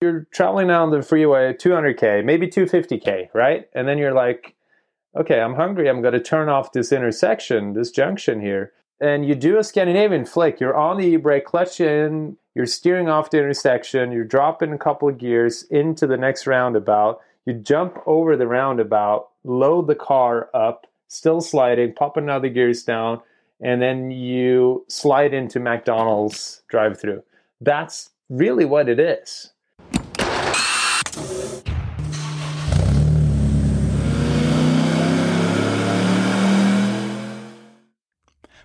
you're traveling down the freeway 200k, maybe 250k, right? And then you're like, okay, I'm hungry. I'm going to turn off this intersection, this junction here. And you do a Scandinavian flick. You're on the e-brake, clutch in, you're steering off the intersection, you're dropping a couple of gears into the next roundabout. You jump over the roundabout, load the car up, still sliding, pop another gears down, and then you slide into McDonald's drive-through. That's really what it is.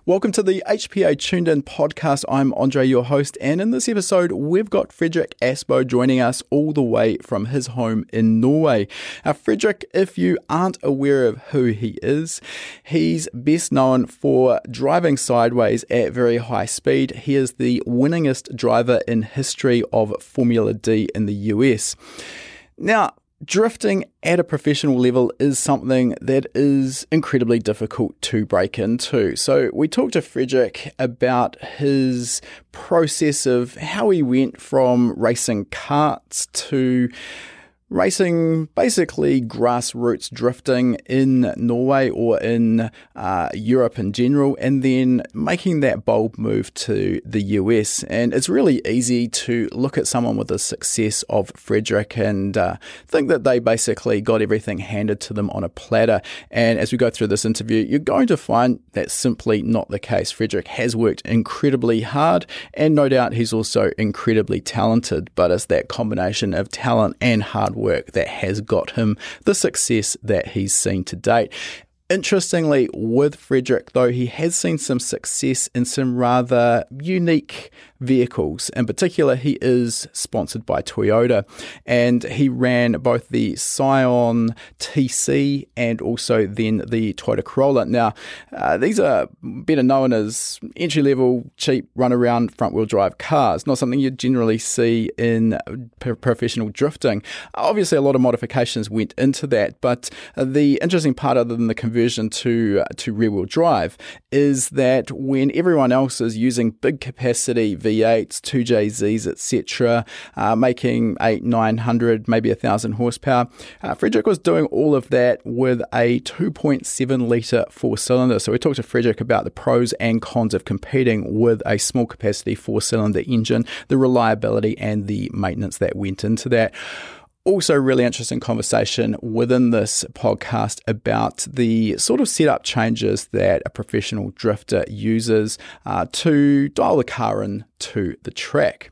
Welcome to the HPA Tuned In podcast. I'm Andre, your host, and in this episode, we've got Fredric Aasbø joining us all the way from his home in Norway. Now, Fredric, if you aren't aware of who he is, he's best known for driving sideways at very high speed. He is the winningest driver in history of Formula D in the US. Now, drifting at a professional level is something that is incredibly difficult to break into. So, we talked to Fredric about his process of how he went from racing carts to racing basically grassroots drifting in Norway or in uh, Europe in general, and then making that bold move to the US. And it's really easy to look at someone with the success of Fredric and uh, think that they basically got everything handed to them on a platter. And as we go through this interview, you're going to find that's simply not the case. Fredric has worked incredibly hard, and no doubt he's also incredibly talented, but it's that combination of talent and hard work that has got him the success that he's seen to date. Interestingly, with Fredric, though, he has seen some success in some rather unique vehicles. In particular, he is sponsored by Toyota and he ran both the Scion TC and also then the Toyota Corolla. Now, uh, these are better known as entry level, cheap, run around front wheel drive cars, not something you generally see in professional drifting. Obviously, a lot of modifications went into that, but the interesting part, other than the conversion to, to rear wheel drive, is that when everyone else is using big capacity V8s, 2JZs, etc., uh, making eight, 900, maybe a thousand horsepower. Uh, Fredric was doing all of that with a 2.7 litre four cylinder. So we talked to Fredric about the pros and cons of competing with a small capacity four cylinder engine, the reliability and the maintenance that went into that also really interesting conversation within this podcast about the sort of setup changes that a professional drifter uses uh, to dial the car in to the track.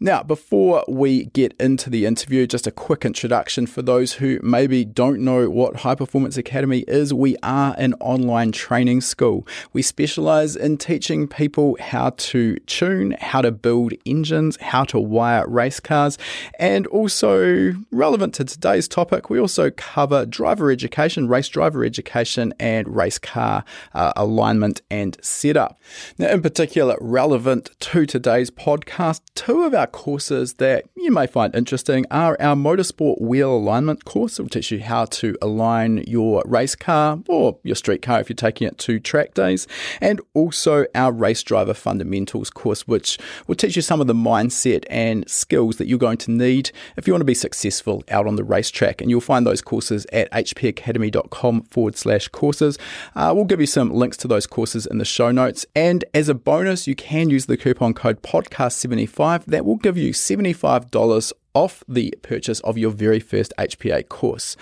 Now, before we get into the interview, just a quick introduction for those who maybe don't know what High Performance Academy is. We are an online training school. We specialize in teaching people how to tune, how to build engines, how to wire race cars, and also relevant to today's topic, we also cover driver education, race driver education, and race car uh, alignment and setup. Now, in particular, relevant to today's podcast, two of our courses that you may find interesting are our motorsport wheel alignment course. It will teach you how to align your race car or your street car if you're taking it to track days, and also our race driver fundamentals course, which will teach you some of the mindset and skills that you're going to need if you want to be successful out on the racetrack. And you'll find those courses at hpacademy.com forward slash courses. Uh, we'll give you some links to those courses in the show notes. And as a bonus, you can use the coupon code code podcast75 that will give you $75 off the purchase of your very first HPA course.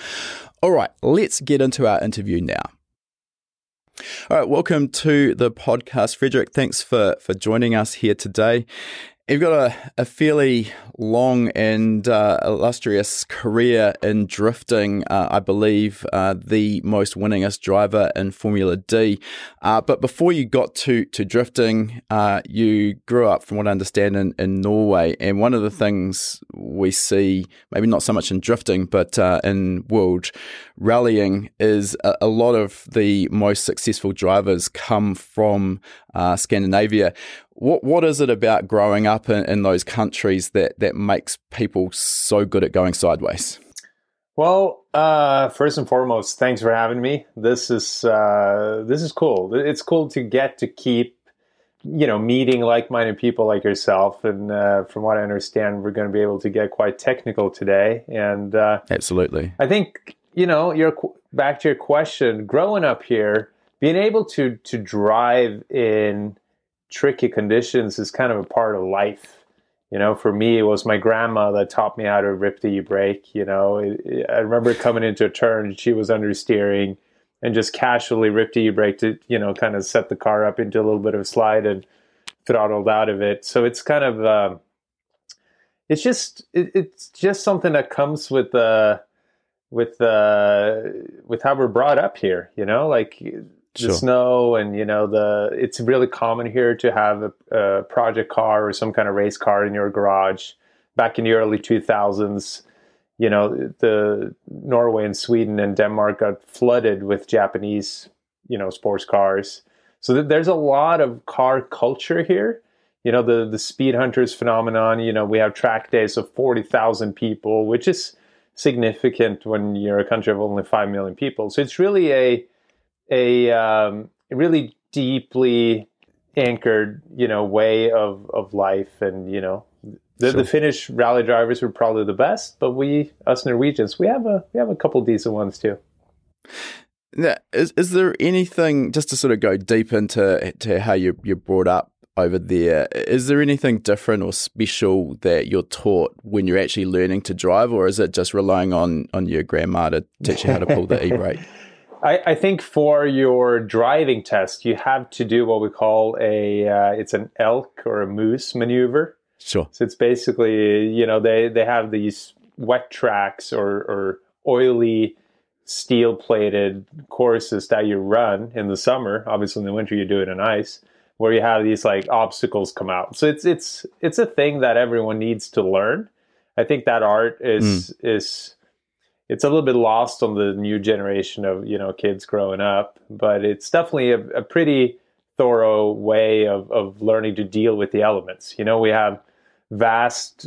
All right, let's get into our interview now. All right, welcome to the podcast, Fredric. Thanks for for joining us here today. You've got a, a fairly long and uh, illustrious career in drifting. Uh, I believe uh, the most winningest driver in Formula D. Uh, but before you got to to drifting, uh, you grew up, from what I understand, in, in Norway. And one of the things we see, maybe not so much in drifting, but uh, in world rallying, is a, a, lot of the most successful drivers come from Scandinavia. What what is it about growing up in, in those countries that that makes people so good at going sideways? Well, uh, first and foremost, thanks for having me. This is uh, this is cool. It's cool to get to keep you know, meeting like-minded people like yourself, and uh, from what I understand, we're going to be able to get quite technical today. And uh, absolutely, I think you know, your back to your question. Growing up here, being able to to drive in tricky conditions is kind of a part of life. You know, for me, it was my grandma that taught me how to rip the e-brake. You know, I remember coming into a turn, she was understeering and just casually ripped the e-brake to, you know, kind of set the car up into a little bit of slide and throttled out of it. So it's kind of, uh, it's just, it, it's just something that comes with, uh, with, uh, with how we're brought up here, you know, like the snow and you know the it's really common here to have a, a, project car or some kind of race car in your garage. Back in the early 2000s you know the norway and sweden and denmark got flooded with japanese you know sports cars. So th- there's a lot of car culture here. You know the the speed hunters phenomenon you know we have track days of 40,000 people which is significant when you're a country of only 5 million people. So it's really a a um, really deeply anchored, you know, way of, of life. And, you know, the, sure. the Finnish rally drivers were probably the best, but we, us Norwegians, we have a, we have a couple decent ones too. Now, is, is there anything, just to sort of go deep into to how you, you're brought up over there, is there anything different or special that you're taught when you're actually learning to drive, or is it just relying on, on your grandma to teach you how to pull the e-brake? I, I, think for your driving test, you have to do what we call a uh, it's an elk or a moose maneuver. Sure. So it's basically you know they they have these wet tracks or or oily steel plated courses that you run in the summer. Obviously, in the winter you do it in ice, where you have these like obstacles come out. So it's it's it's a thing that everyone needs to learn. I think that art is mm. is it's a little bit lost on the new generation of you know kids growing up, but it's definitely a, a pretty thorough way of, of learning to deal with the elements. You know, we have vast,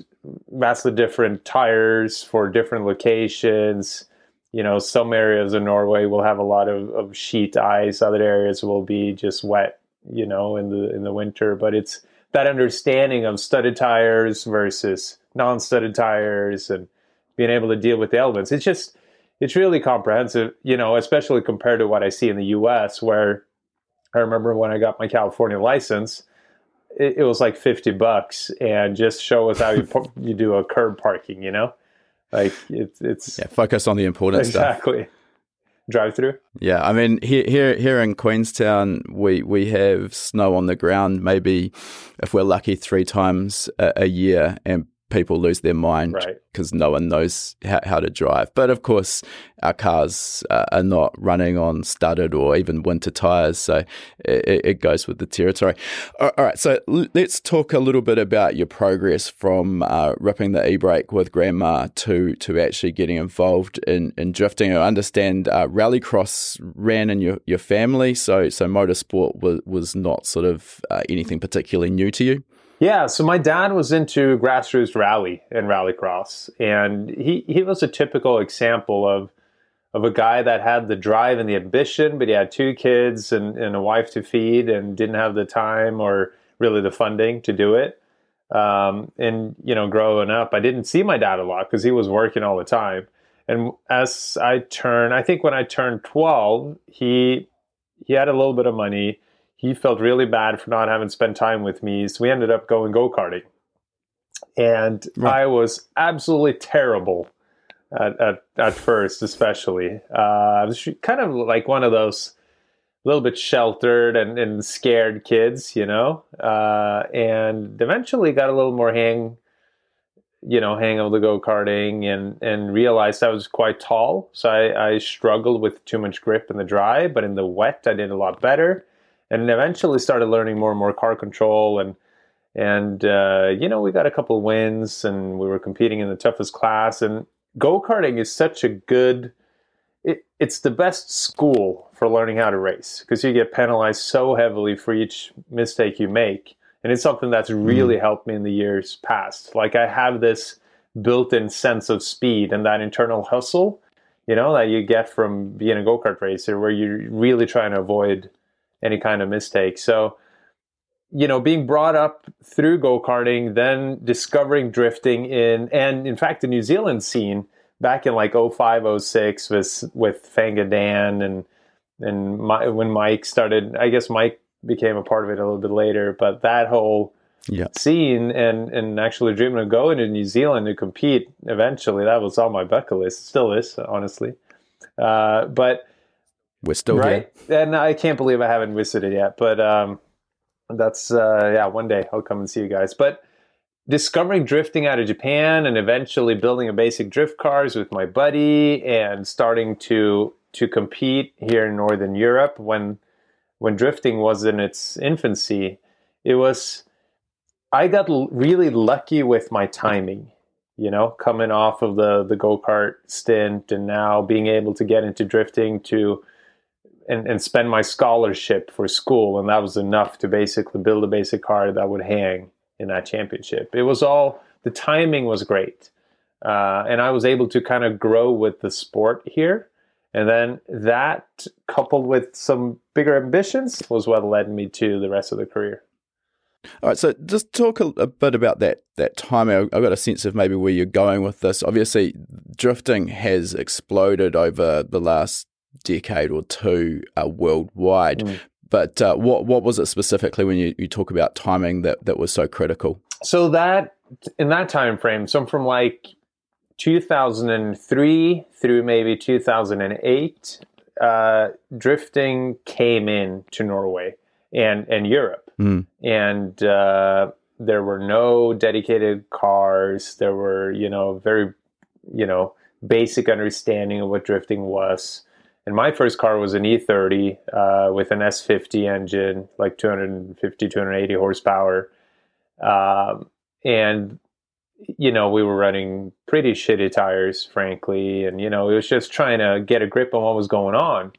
vastly different tires for different locations. You know, some areas in Norway will have a lot of, of sheet ice, other areas will be just wet, you know, in the in the winter. But it's that understanding of studded tires versus non-studded tires and being able to deal with the elements. It's just it's really comprehensive, you know, especially compared to what I see in the US where I remember when I got my California license, it, it was like 50 bucks and just show us how you you do a curb parking, you know? Like it's it's yeah, focus on the important exactly. stuff. Drive through. Yeah, I mean here here here in Queenstown, we we have snow on the ground. Maybe if we're lucky, three times a, a year, and people lose their mind because right. no one knows how, how, to drive. But of course, our cars uh, are not running on studded or even winter tires, so it, it goes with the territory. All right, so l- let's talk a little bit about your progress from uh, ripping the e-brake with grandma to to actually getting involved in, in drifting. I understand uh, rallycross ran in your, your family, so so motorsport was was not sort of uh, anything particularly new to you. Yeah, so my dad was into grassroots rally and rallycross, and he, he was a typical example of of a guy that had the drive and the ambition, but he had two kids and, and a wife to feed and didn't have the time or really the funding to do it. Um, and you know, growing up, I didn't see my dad a lot because he was working all the time. And as I turned, I think when I turned twelve, he he had a little bit of money he felt really bad for not having spent time with me. So we ended up going go karting. And right. I was absolutely terrible at, at, at first, especially. Uh, I was kind of like one of those a little bit sheltered and, and scared kids, you know, uh, and eventually got a little more hang, you know, hang of the go karting and, and realized I was quite tall. So I, I struggled with too much grip in the dry, but in the wet, I did a lot better and eventually started learning more and more car control and and uh, you know we got a couple wins and we were competing in the toughest class. And go-karting is such a good it, it's the best school for learning how to race because you get penalized so heavily for each mistake you make. And it's something that's really mm. helped me in the years past. Like i have this built-in sense of speed and that internal hustle you know that you get from being a go-kart racer where you're really trying to avoid any kind of mistake. So you know, being brought up through go karting, then discovering drifting in, and in fact, the New Zealand scene back in like 05, 06 was with Fanga Dan and and my, when Mike started, I guess Mike became a part of it a little bit later, but that whole yeah. scene and and actually dreaming of going to New Zealand to compete eventually, that was on my bucket list. Still is, honestly. Uh, but we're still right, here. and I can't believe I haven't visited yet. But um, that's uh, yeah, one day I'll come and see you guys. But discovering drifting out of Japan and eventually building a basic drift cars with my buddy and starting to to compete here in Northern Europe when when drifting was in its infancy, it was I got l- really lucky with my timing. You know, coming off of the the go kart stint and now being able to get into drifting to and, and spend my scholarship for school, and that was enough to basically build a basic car that would hang in that championship. It was all the timing was great, uh, and I was able to kind of grow with the sport here. And then that, coupled with some bigger ambitions, was what led me to the rest of the career. All right, so just talk a, a, bit about that that timing. I've got a sense of maybe where you're going with this. Obviously, drifting has exploded over the last decade or two uh, worldwide. Mm. But uh, what what was it specifically when you, you talk about timing that, that was so critical? So that in that time frame, so from like 2003 through maybe 2008, uh, drifting came in to Norway and and Europe, mm. and uh, there were no dedicated cars. There were you know very you know basic understanding of what drifting was. And my first car was an E30 uh, with an S50 engine, like 250, 280 horsepower. Um, and, you know, we were running pretty shitty tires, frankly. And, you know, it was just trying to get a grip on what was going on.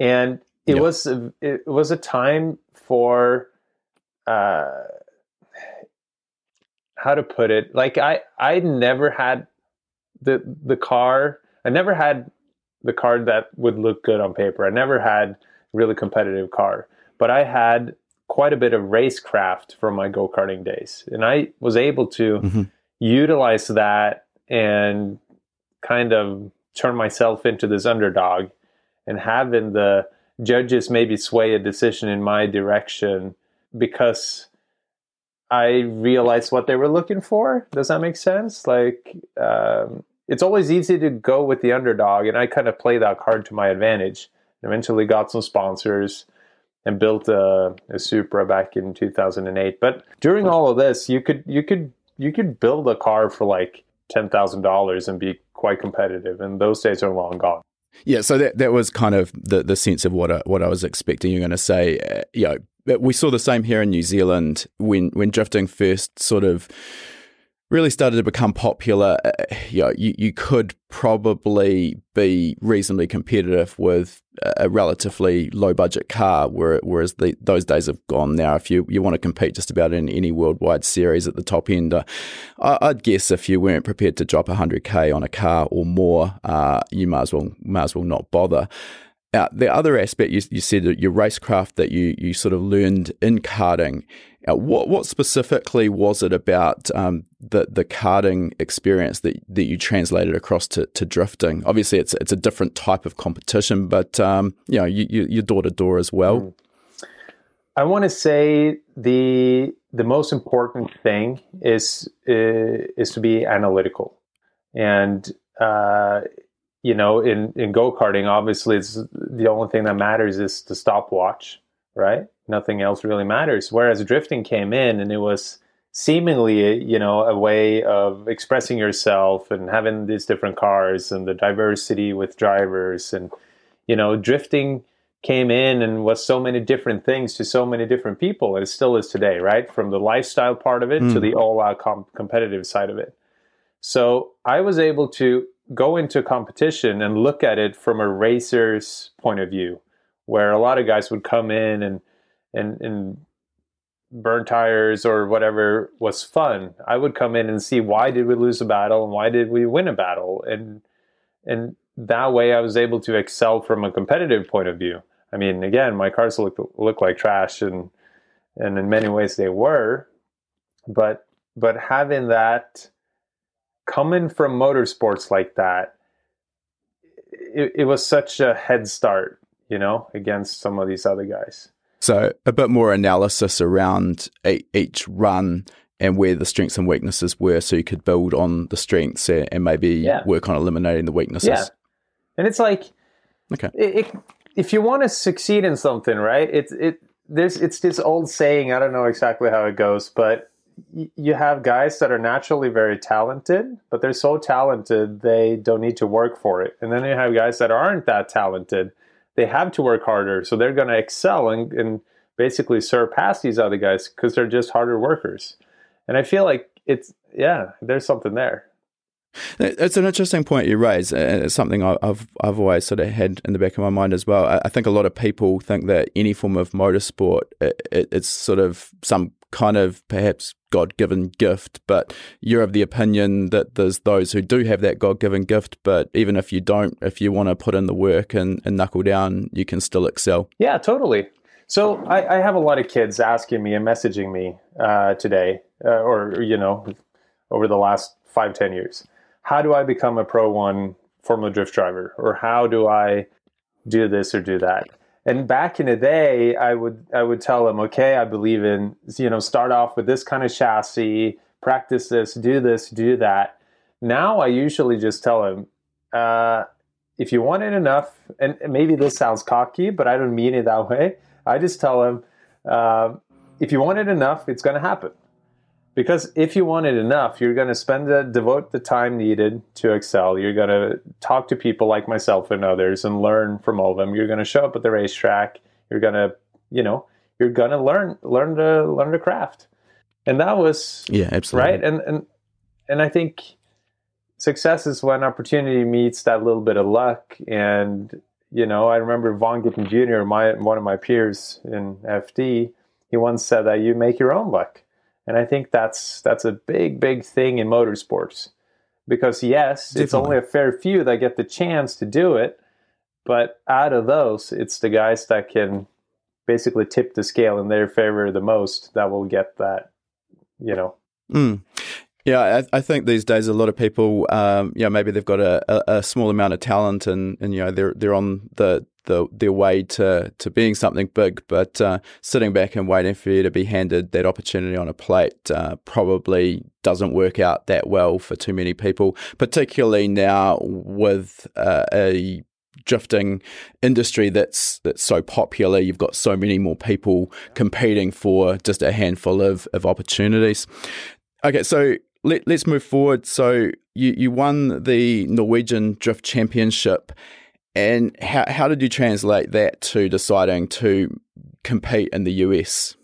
And it yep. was, a, it was a time for, uh, how to put it? Like I, I never had the, the car, I never had the card that would look good on paper. I never had really competitive car, but I had quite a bit of racecraft from my go karting days, and I was able to mm-hmm. utilize that and kind of turn myself into this underdog, and having the judges maybe sway a decision in my direction because I realized what they were looking for. Does that make sense? Like, um, it's always easy to go with the underdog, and I kind of play that card to my advantage. Eventually, got some sponsors and built a, a Supra back in 2008. But during all of this, you could you could you could build a car for like ten thousand dollars and be quite competitive, and those days are long gone. Yeah, so that that was kind of the the sense of what I, what I was expecting. You're going to say, uh, you know, we saw the same here in New Zealand when when drifting first sort of really started to become popular, uh, you, know, you, you could probably be reasonably competitive with a relatively low budget car, whereas the, those days have gone now. If you, you want to compete just about in any worldwide series at the top end, uh, I'd guess if you weren't prepared to drop 100k on a car or more, uh, you might as well might as well not bother. Uh, the other aspect you, you said your racecraft that you you sort of learned in karting what what specifically was it about um, the the karting experience that that you translated across to, to drifting? Obviously, it's it's a different type of competition, but um, you know you, you, you're door to door as well. Mm. I want to say the the most important thing is uh, is to be analytical, and uh, you know in in go karting, obviously, it's the only thing that matters is the stopwatch, right? nothing else really matters. Whereas drifting came in and it was seemingly, you know, a way of expressing yourself and having these different cars and the diversity with drivers and, you know, drifting came in and was so many different things to so many different people and it still is today right from the lifestyle part of it mm. to the all-out com- competitive side of it so i was able to go into competition and look at it from a racer's point of view where a lot of guys would come in and and and burn tires or whatever was fun. I would come in and see why did we lose a battle and why did we win a battle and and that way I was able to excel from a competitive point of view. I mean, again, my cars look look like trash and and in many ways they were, but but having that coming from motorsports like that, it, it was such a head start, you know, against some of these other guys. So a bit more analysis around each run and where the strengths and weaknesses were, so you could build on the strengths and maybe yeah. work on eliminating the weaknesses. Yeah, and it's like, okay, it, it, if you want to succeed in something, right? It's it there's it's this old saying. I don't know exactly how it goes, but you have guys that are naturally very talented, but they're so talented they don't need to work for it. And then you have guys that aren't that talented. They have to work harder, so they're going to excel and, and basically surpass these other guys because they're just harder workers. And I feel like it's yeah, there's something there. It's an interesting point you raise. It's something I've I've always sort of had in the back of my mind as well. I think a lot of people think that any form of motorsport it's sort of some kind of perhaps God given gift, but you're of the opinion that there's those who do have that God given gift, but even if you don't, if you want to put in the work and, and knuckle down, you can still excel. Yeah, totally. So I, I have a lot of kids asking me and messaging me uh, today, uh, or you know, over the last five ten years. How do I become a Pro One Formula Drift driver, or how do I do this or do that? And back in the day, I would I would tell them, okay, I believe in you know start off with this kind of chassis, practice this, do this, do that. Now I usually just tell them, uh, if you want it enough, and maybe this sounds cocky, but I don't mean it that way. I just tell them, uh, if you want it enough, it's going to happen. Because if you want it enough, you're going to spend the devote the time needed to excel. You're going to talk to people like myself and others and learn from all of them. You're going to show up at the racetrack. You're going to, you know, you're going to learn learn to learn the craft. And that was yeah, absolutely right. And and and I think success is when opportunity meets that little bit of luck. And you know, I remember Vaughn Gittin Jr., my one of my peers in FD, he once said that you make your own luck. And I think that's that's a big, big thing in motorsports. Because yes, Definitely. it's only a fair few that get the chance to do it, but out of those, it's the guys that can basically tip the scale in their favor the most that will get that, you know. Mm. Yeah, I, I, think these days a lot of people, um, you know, maybe they've got a, a, a, small amount of talent and, and you know they're they're on the the, their way to, to being something big, but uh, sitting back and waiting for you to be handed that opportunity on a plate uh, probably doesn't work out that well for too many people, particularly now with uh, a drifting industry that's that's so popular. You've got so many more people competing for just a handful of, of opportunities. Okay, so let, let's move forward. So you, you won the Norwegian Drift Championship and how, how did you translate that to deciding to compete in the US?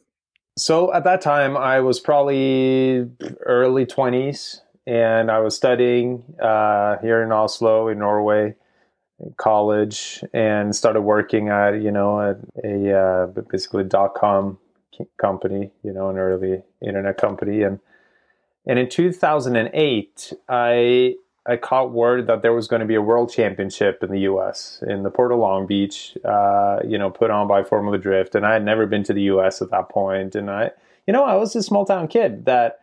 So at that time, I was probably early 20s and I was studying uh, here in Oslo, in Norway, college, and started working at, you know, at a uh, basically dot com company, you know, an early internet company. And, and in 2008, I I caught word that there was going to be a world championship in the U.S. in the Port of Long Beach, uh, you know, put on by Formula Drift, and I had never been to the U.S. at that point, and I, you know, I was a small town kid that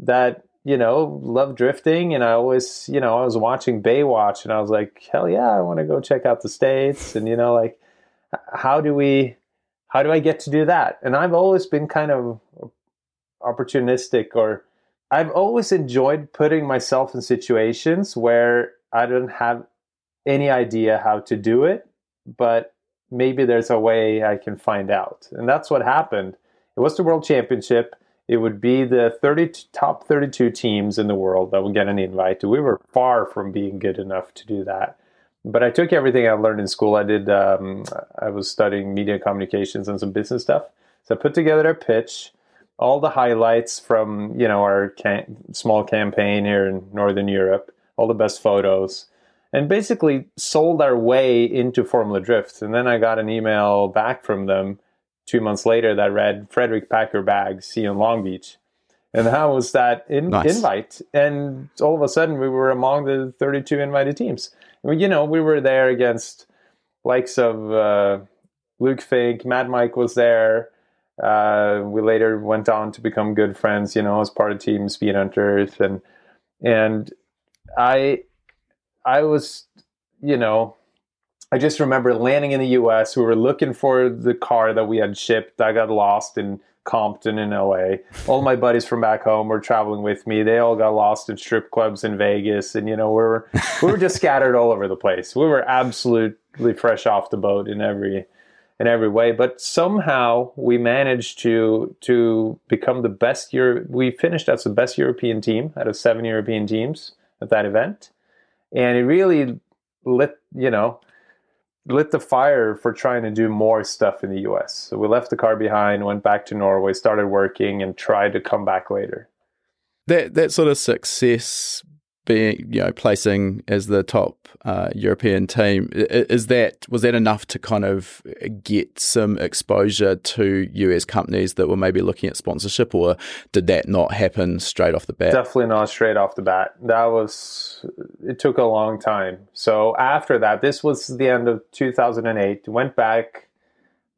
that you know loved drifting, and I always, you know, I was watching Baywatch, and I was like, hell yeah, I want to go check out the states, and you know, like, how do we, how do I get to do that? And I've always been kind of opportunistic or I've always enjoyed putting myself in situations where I don't have any idea how to do it, but maybe there's a way I can find out. And that's what happened. It was the World Championship. It would be the 30 top 32 teams in the world that would get an invite. We were far from being good enough to do that. But I took everything I learned in school. I did. Um, I was studying media communications and some business stuff. So I put together a pitch all the highlights from you know our cam- small campaign here in Northern Europe, all the best photos, and basically sold our way into Formula Drift. And then I got an email back from them two months later that read Fredric Packer Bags, see you in Long Beach. And how was that in- nice. invite. And all of a sudden, we were among the 32 invited teams. You know, we were there against likes of uh, Luke Fink, Mad Mike was there, Uh, we later went on to become good friends, you know, as part of Team Speedhunters, and and I I was, you know, I just remember landing in the U.S. We were looking for the car that we had shipped. I got lost in Compton in LA. All my buddies from back home were traveling with me. They all got lost in strip clubs in Vegas, and you know we were we were just scattered all over the place. We were absolutely fresh off the boat in every in every way. But somehow we managed to to become the best year. We finished as the best European team out of seven European teams at that event, and it really lit you know lit the fire for trying to do more stuff in the US. So we left the car behind, went back to Norway, started working, and tried to come back later. That that sort of success being you know placing as the top uh, European team is that was that enough to kind of get some exposure to US companies that were maybe looking at sponsorship, or did that not happen straight off the bat? Definitely not straight off the bat. That was it took a long time. So after that, this was the end of 2008. Went back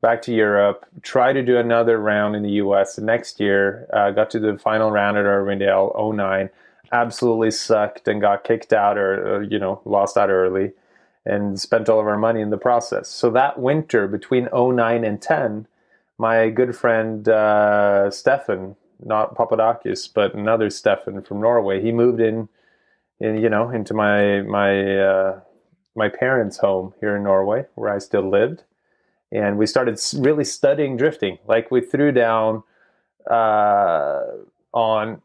back to Europe, tried to do another round in the US the next year. Uh, got to the final round at Irwindale 09 absolutely sucked and got kicked out or, or, you know lost out early and spent all of our money in the process. So that winter between 09 and 10 my good friend uh, stefan not papadakis but another stefan from norway he moved in in you know into my my uh, my parents home here in norway where i still lived. And we started really studying drifting. Like we threw down uh, on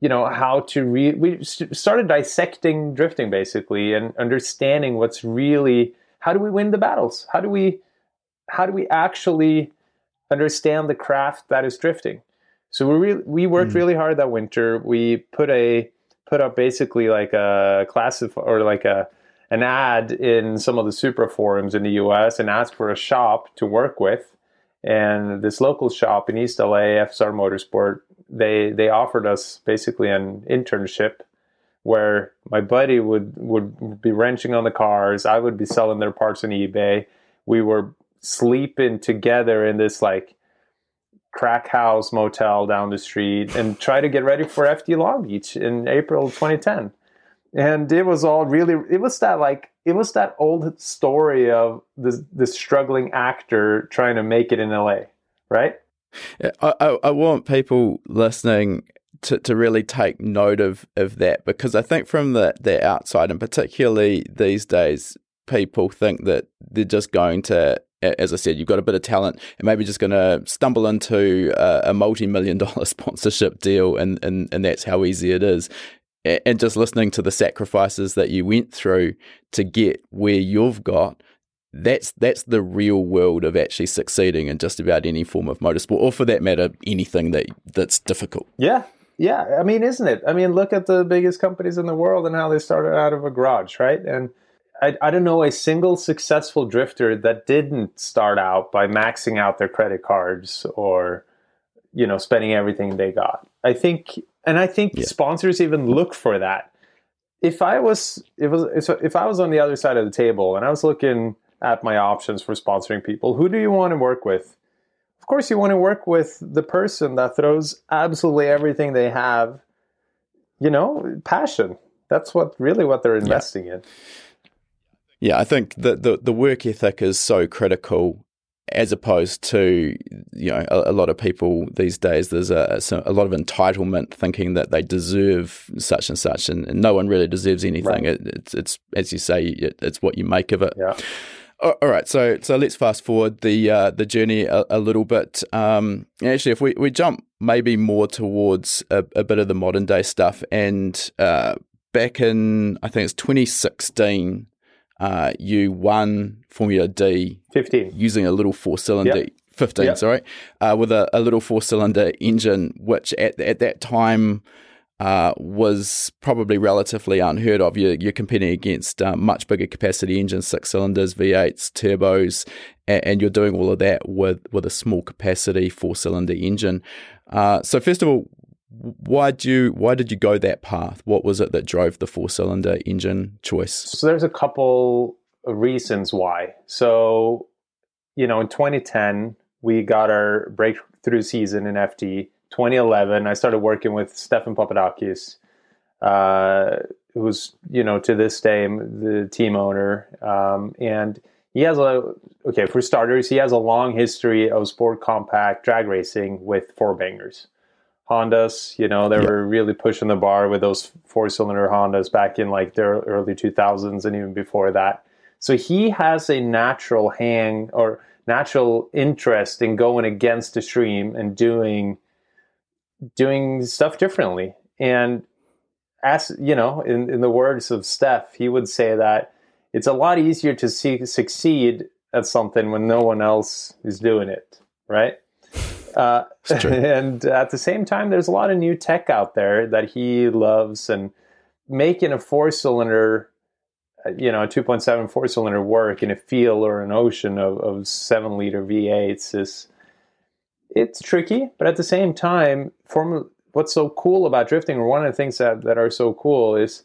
you know how to re- we started dissecting drifting basically and understanding what's really how do we win the battles? How do we how do we actually understand the craft that is drifting? So we really we worked mm. really hard that winter. We put a put up basically like a class or like a an ad in some of the super forums in the US and asked for a shop to work with. And this local shop in East LA FSR Motorsport they they offered us basically an internship where my buddy would would be wrenching on the cars. I would be selling their parts on eBay. We were sleeping together in this like crack house motel down the street and try to get ready for FD Long Beach in April 2010. And it was all really it was that like it was that old story of this this struggling actor trying to make it in LA, right? I, I, want people listening to, to really take note of, of that because I think from the, the outside, and particularly these days, people think that they're just going to, as I said, you've got a bit of talent and maybe just going to stumble into a, a multi million dollar sponsorship deal, and, and, and that's how easy it is. And just listening to the sacrifices that you went through to get where you've got, that's that's the real world of actually succeeding in just about any form of motorsport, or for that matter, anything that that's difficult. Yeah, yeah. I mean, isn't it? I mean, look at the biggest companies in the world and how they started out of a garage, right? And I, I don't know a single successful drifter that didn't start out by maxing out their credit cards or you know spending everything they got. I think, and I think yeah. sponsors even look for that. If I was, if was, if I was on the other side of the table and I was looking at my options for sponsoring people. Who do you want to work with? Of course, you want to work with the person that throws absolutely everything they have, you know, passion. That's what really what they're investing yeah. in. Yeah, I think that the, the work ethic is so critical as opposed to you know a, a, lot of people these days there's a, a lot of entitlement thinking that they deserve such and such and, and no one really deserves anything right. it, it's, it's as you say it, it's what you make of it yeah all right, so so let's fast forward the uh, the journey a, a little bit. Um, actually, if we, we jump maybe more towards a, a bit of the modern day stuff, and uh, back in I think it's 2016, uh, you won Formula D 15 using a little four cylinder. Yep. 15, yep. sorry, uh, with a, a little four cylinder engine, which at at that time uh, was probably relatively unheard of. You're, you're competing against uh, much bigger capacity engines, six cylinders, V8s, turbos, and, and, you're doing all of that with, with a small capacity four cylinder engine. Uh, so, first of all, why did you why did you go that path? What was it that drove the four cylinder engine choice? So there's a couple reasons why. So, you know, in 2010, we got our breakthrough season in FD. 2011, I started working with Stephan Papadakis, uh, who's you know to this day the team owner, um, and he has a okay for starters, he has a long history of sport compact drag racing with four bangers. Hondas, you know, they yep. were really pushing the bar with those four cylinder Hondas back in like their early 2000s and even before that. So he has a natural hang or natural interest in going against the stream and doing doing stuff differently. And as you know, in, in the words of Steph, he would say that it's a lot easier to see, succeed at something when no one else is doing it, right? Uh, and at the same time, there's a lot of new tech out there that he loves, and making a four cylinder, uh, you know, a 2.7 four cylinder work in a field or an ocean of, of seven liter V8s is it's tricky, but at the same time, form, what's so cool about drifting, or one of the things that, that are so cool is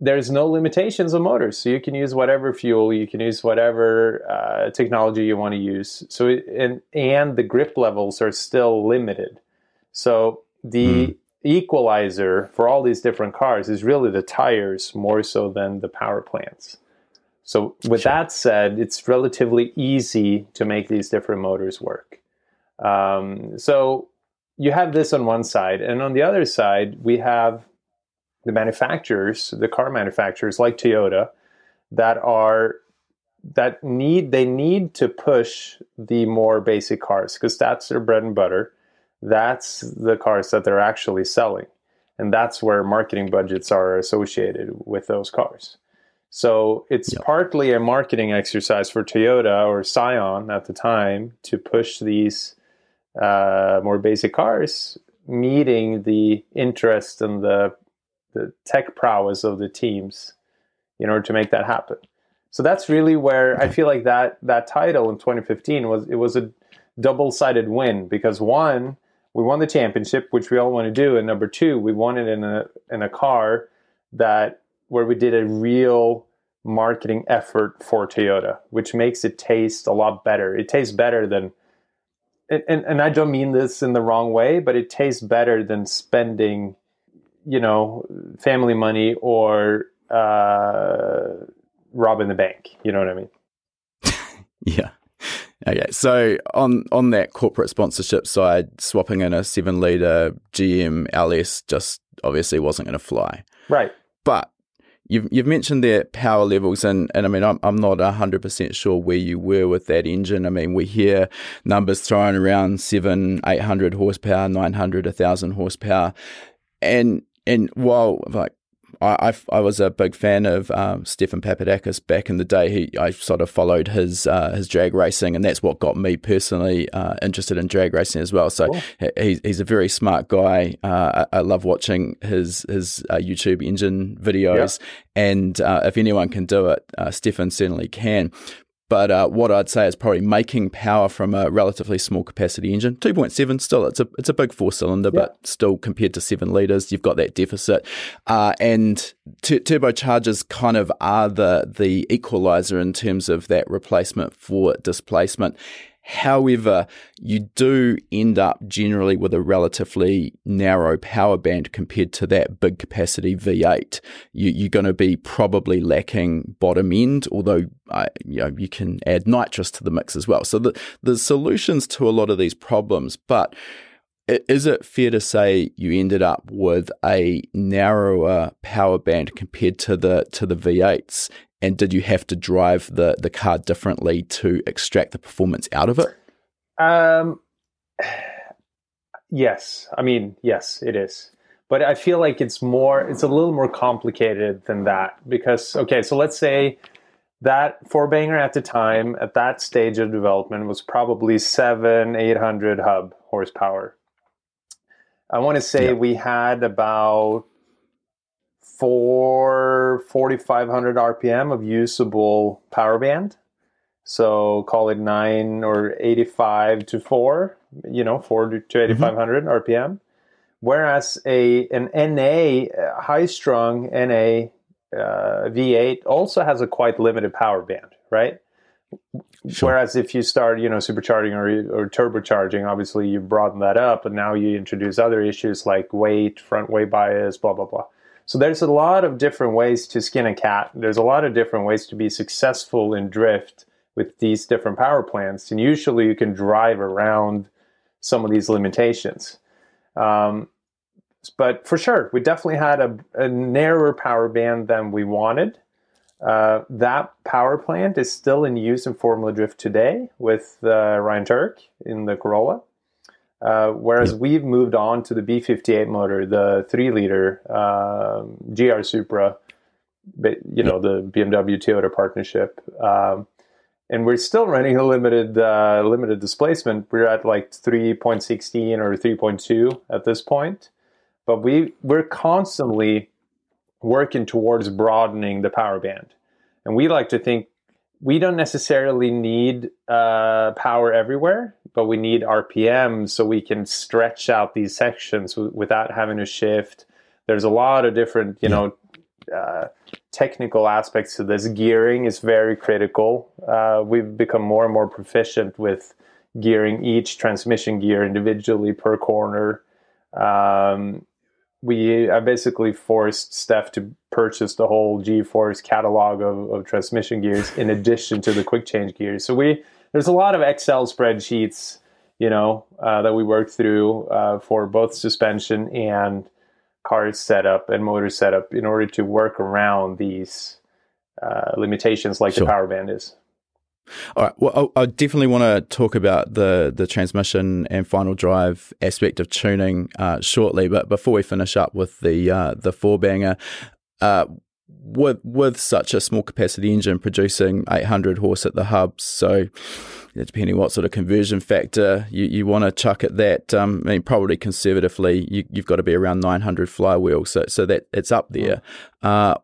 there's no limitations on motors. So you can use whatever fuel, you can use whatever uh, technology you want to use. So and and the grip levels are still limited. So the mm. equalizer for all these different cars is really the tires more so than the power plants. So with sure. that said, it's relatively easy to make these different motors work. Um, so you have this on one side, and on the other side, we have the manufacturers, the car manufacturers like Toyota, that are that need they need to push the more basic cars because that's their bread and butter. That's the cars that they're actually selling, and that's where marketing budgets are associated with those cars. So it's yep. partly a marketing exercise for Toyota or Scion at the time to push these uh, more basic cars, meeting the interest and the the tech prowess of the teams in order to make that happen. So that's really where I feel like that that title in 2015 was it was a double-sided win because one, we won the championship, which we all want to do, and number two, we won it in a in a car that where we did a real marketing effort for Toyota, which makes it taste a lot better. It tastes better than and, and, and I don't mean this in the wrong way, but it tastes better than spending you know, family money or uh, robbing the bank. You know what I mean? yeah. Okay, so on on that corporate sponsorship side, swapping in a seven liter GM LS just obviously wasn't going to fly. Right. But you've you've mentioned their power levels, and, and I mean I'm I'm not hundred percent sure where you were with that engine. I mean we hear numbers thrown around seven, eight hundred horsepower, nine hundred, a thousand horsepower, and and while like I, I, I, was a big fan of um, Stephan Papadakis back in the day. He, I sort of followed his uh, his drag racing, and that's what got me personally uh, interested in drag racing as well. So cool. he, he's a very smart guy. Uh, I, I, love watching his his uh, YouTube engine videos, and uh, if anyone can do it, uh, Stephan certainly can. But uh, what I'd say is probably making power from a relatively small capacity engine, 2.7 still, it's a it's a big four cylinder, yeah. but still compared to seven liters, you've got that deficit. Uh, and t- turbochargers kind of are the the equalizer in terms of that replacement for displacement. However, you do end up generally with a relatively narrow power band compared to that big capacity V8. You, are going to be probably lacking bottom end, although uh, you, know, you can add nitrous to the mix as well. So the, there's solutions to a lot of these problems, but is it fair to say you ended up with a narrower power band compared to the to the V8s and did you have to drive the the car differently to extract the performance out of it? Um, yes, I mean yes, it is, but I feel like it's more, it's a little more complicated than that because okay, so let's say that four banger at the time at that stage of development was probably seven eight hundred hub horsepower. I want to say yeah. we had about for 4500 rpm of usable power band so call it 9 or 85 to 4 you know 4 to 8500 mm-hmm. rpm whereas a an na high strung na uh, v8 also has a quite limited power band right Sure. Whereas if you start, you know, supercharging or, or turbocharging, obviously you broaden that up, and now you introduce other issues like weight, front weight bias, blah blah blah. So there's a lot of different ways to skin a cat. There's a lot of different ways to be successful in drift with these different power plants, and usually you can drive around some of these limitations. Um, but for sure, we definitely had a, a narrower power band than we wanted. Uh, that power plant is still in use in Formula Drift today with uh, Ryan Turk in the Corolla. Uh, whereas yep. we've moved on to the B58 motor, the three liter um, GR Supra, you know, the BMW Toyota partnership. Um, and we're still running a limited uh, limited displacement. We're at like 3.16 or 3.2 at this point, but we we're constantly working towards broadening the power band. And we like to think we don't necessarily need uh, power everywhere, but we need RPM so we can stretch out these sections w- without having to shift. There's a lot of different, you know, uh, technical aspects to this. Gearing is very critical. Uh, we've become more and more proficient with gearing each transmission gear individually per corner. Um, we I basically forced Steph to purchase the whole G-force catalog of, of transmission gears in addition to the quick change gears. So we there's a lot of Excel spreadsheets, you know, uh, that we work through uh, for both suspension and car setup and motor setup in order to work around these uh, limitations like sure. the power band is. All right. Well, I, definitely want to talk about the the transmission and final drive aspect of tuning uh, shortly. But before we finish up with the uh, the four banger, uh, with with such a small capacity engine producing 800 horse at the hubs, so depending what sort of conversion factor you, you want to chuck at that, um, I mean, probably conservatively, you, have got to be around 900 flywheel, so so that it's up there. Uh,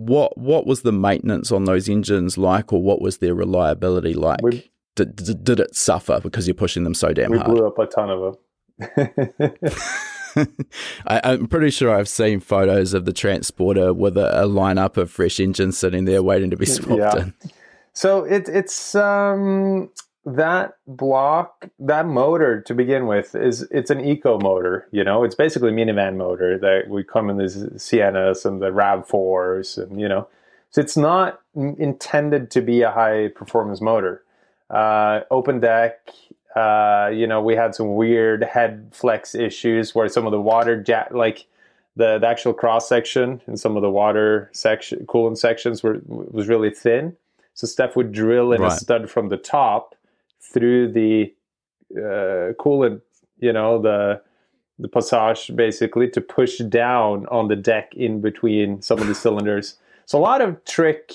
what what was the maintenance on those engines like, or what was their reliability like? We, did, did, did, it suffer because you're pushing them so damn we hard? We blew up a ton of them. I, am pretty sure I've seen photos of the transporter with a, a lineup of fresh engines sitting there waiting to be swapped yeah. in. So it, it's um, that block, that motor to begin with is it's an eco motor. You know, it's basically a minivan motor that we come in the Siennas and the RAV4s, and you know, so it's not intended to be a high performance motor. Uh, open deck, uh, you know, we had some weird head flex issues where some of the water jet, like the, the actual cross section and some of the water section, coolant sections were was really thin. So Steph would drill in right. a stud from the top through the uh, coolant, you know, the the passage basically to push down on the deck in between some of the cylinders. So a lot of trick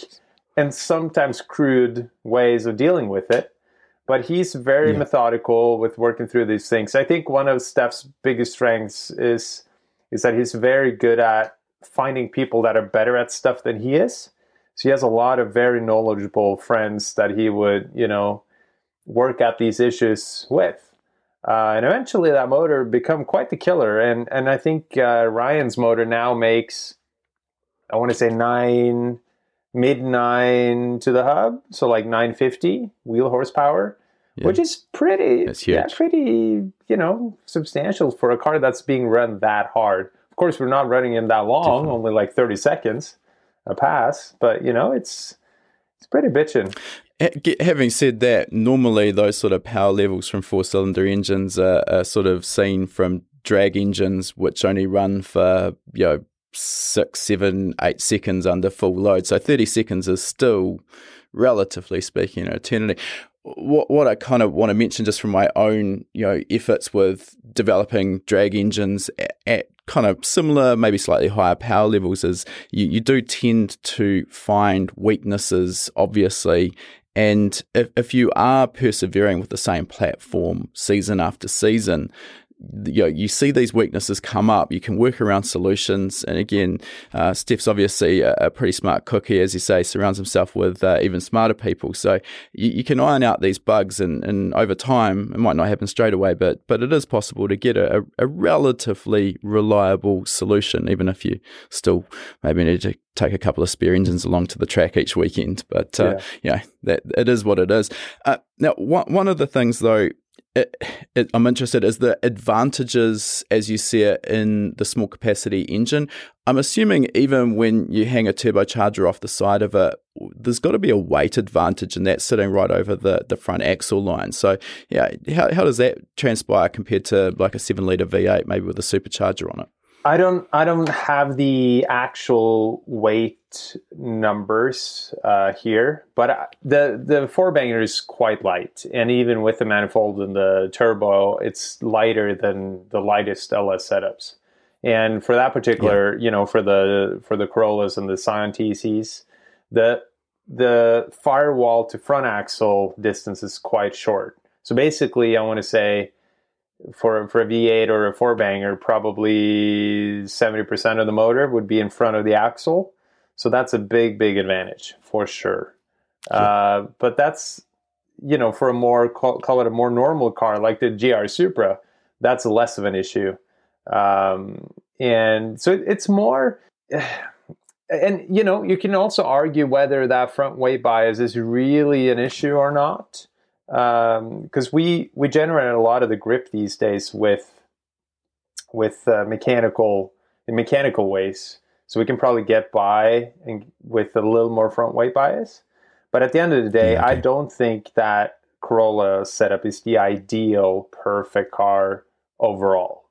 and sometimes crude ways of dealing with it. But he's very yeah. methodical with working through these things. I think one of Steph's biggest strengths is is that he's very good at finding people that are better at stuff than he is. So he has a lot of very knowledgeable friends that he would, you know, work at these issues with. Uh, and eventually that motor become quite the killer. And, and I think uh, Ryan's motor now makes, I want to say nine, mid nine to the hub. So like 950 wheel horsepower, yeah. which is pretty, yeah, pretty, you know, substantial for a car that's being run that hard. Of course, we're not running him that long, only like 30 seconds a pass, but you know, it's, it's pretty bitching. Having said that, normally those sort of power levels from four cylinder engines are, are, sort of seen from drag engines, which only run for you know six, seven, eight seconds under full load. So thirty seconds is still, relatively speaking, an eternity. What what I kind of want to mention just from my own you know efforts with developing drag engines at, at kind of similar, maybe slightly higher power levels is you, you do tend to find weaknesses, obviously, and if, if you are persevering with the same platform season after season, you know, you see these weaknesses come up, you can work around solutions. And again, uh, Steph's obviously a, a, pretty smart cookie, as you say, surrounds himself with uh, even smarter people. So you, you, can iron out these bugs, and, and over time, it might not happen straight away, but but it is possible to get a, a relatively reliable solution, even if you still maybe need to take a couple of spare engines along to the track each weekend. But uh, yeah. that it is what it is. Uh, now, one one of the things though it, it, I'm interested is the advantages as you see it in the small capacity engine. I'm assuming even when you hang a turbocharger off the side of it, there's got to be a weight advantage, and that's sitting right over the, the front axle line. So, yeah, how, how does that transpire compared to like a seven liter V8, maybe with a supercharger on it? I don't I don't have the actual weight numbers uh, here, but uh, the the four banger is quite light, and even with the manifold and the turbo, it's lighter than the lightest LS setups. And for that particular, yeah. you know, for the for the Corollas and the Scion TCs, the the firewall to front axle distance is quite short. So basically, I want to say for for a V8 or a four banger, probably 70% of the motor would be in front of the axle. So that's a big, big advantage for sure. sure. Uh, but that's you know for a more call, call, it a more normal car like the GR Supra, that's less of an issue. Um, and so it, it's more. And you know, you can also argue whether that front weight bias is really an issue or not because um, we we generate a lot of the grip these days with with uh, mechanical mechanical ways. So we can probably get by and, with a little more front weight bias. But at the end of the day, yeah, okay. I don't think that Corolla setup is the ideal perfect car overall.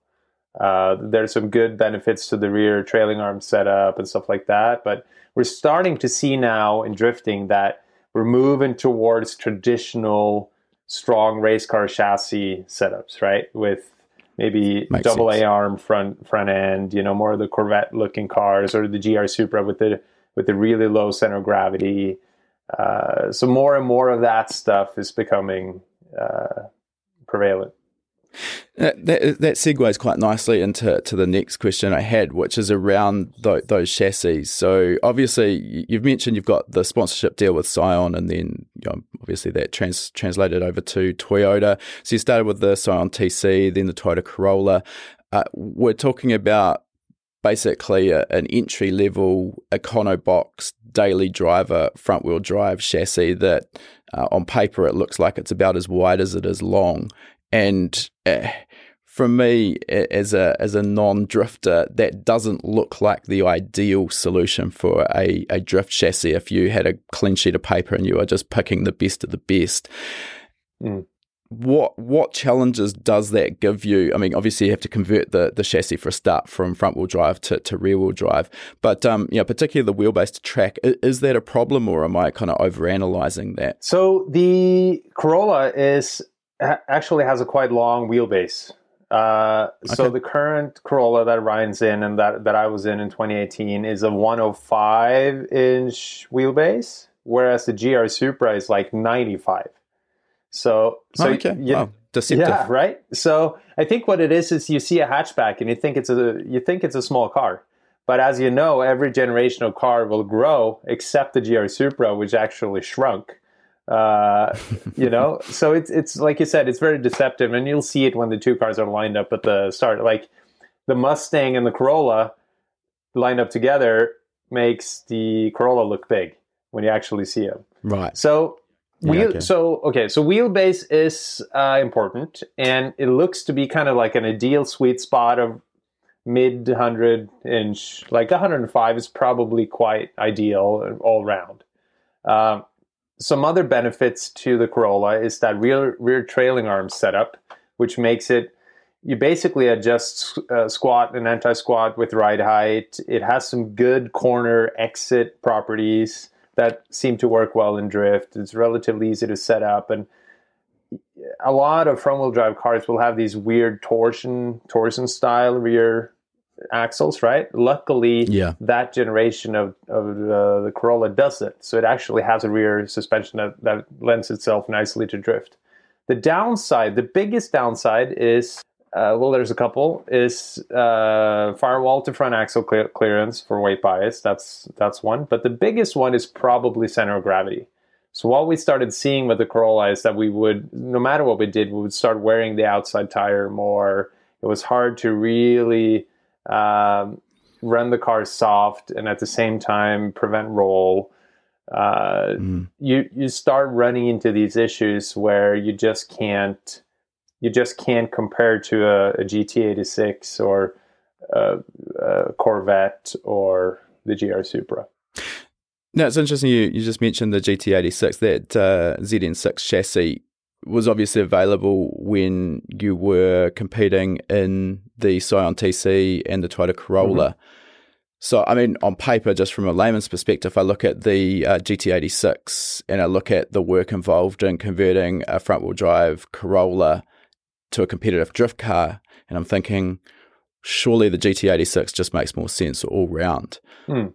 Uh, there's some good benefits to the rear trailing arm setup and stuff like that, but we're starting to see now in drifting that we're moving towards traditional strong race car chassis setups, right? With maybe Makes double sense. A arm front front end, you know, more of the Corvette looking cars or the GR Supra with the with the really low center of gravity. Uh, so more and more of that stuff is becoming uh, prevalent. That, that, segues quite nicely into to the next question I had, which is around th- those chassis. So obviously, you've mentioned you've got the sponsorship deal with Scion, and then you know, obviously that trans- translated over to Toyota. So you started with the Scion TC, then the Toyota Corolla. Uh, we're talking about basically a, an entry level Econobox daily driver front wheel drive chassis that uh, on paper it looks like it's about as wide as it is long and uh, for me as a as a non-drifter that doesn't look like the ideal solution for a, a drift chassis. If you had a clean sheet of paper and you are just picking the best of the best mm. what what challenges does that give you? I mean obviously you have to convert the, the chassis for a start from front wheel drive to, to rear wheel drive. But um you know particularly the wheelbase to track is, is that a problem or am i kind of over analyzing that? So the corolla is actually has a quite long wheelbase. Uh, okay. So the current Corolla that Ryan's in and that, that I was in in 2018 is a 105 inch wheelbase, whereas the GR Supra is like 95. So, so oh, okay. You, wow. Deceptive. Yeah, right. So I think what it is is you see a hatchback and you think it's a you think it's a small car, but as you know, every generation of car will grow except the GR Supra, which actually shrunk. Uh, you know, so it's it's like you said, it's very deceptive, and you'll see it when the two cars are lined up at the start. Like the Mustang and the Corolla lined up together makes the Corolla look big when you actually see them. Right. So wheel. Yeah, okay. So okay. So wheelbase is uh, important, and it looks to be kind of like an ideal sweet spot of mid 100 inch like 105 is probably quite ideal all round um, some other benefits to the Corolla is that rear rear trailing arm setup, which makes it you basically adjust uh, squat and anti-squat with ride height. It has some good corner exit properties that seem to work well in drift. It's relatively easy to set up and a lot of front wheel drive cars will have these weird torsion torsion style rear axles, right? Luckily, yeah. that generation of, of uh, the Corolla doesn't. So it actually has a rear suspension that, that lends itself nicely to drift. The downside, the biggest downside is Uh, well, there's a couple. Is uh, firewall to front axle clear- clearance for weight bias. That's that's one. But the biggest one is probably center of gravity. So what we started seeing with the Corolla is that we would, no matter what we did, we would start wearing the outside tire more. It was hard to really um, run the car soft and at the same time prevent roll. Uh, mm. You you start running into these issues where you just can't you just can't compare to a, a GT86 or a, a Corvette or the GR Supra. Now it's interesting you, you just mentioned the GT86 that uh, ZN6 chassis was obviously available when you were competing in the Scion TC and the Toyota Corolla. Mm-hmm. So, I mean, on paper, just from a layman's perspective, I look at the uh, GT86 and I look at the work involved in converting a front wheel drive Corolla to a competitive drift car, and I'm thinking, surely the GT86 just makes more sense all round. Mm.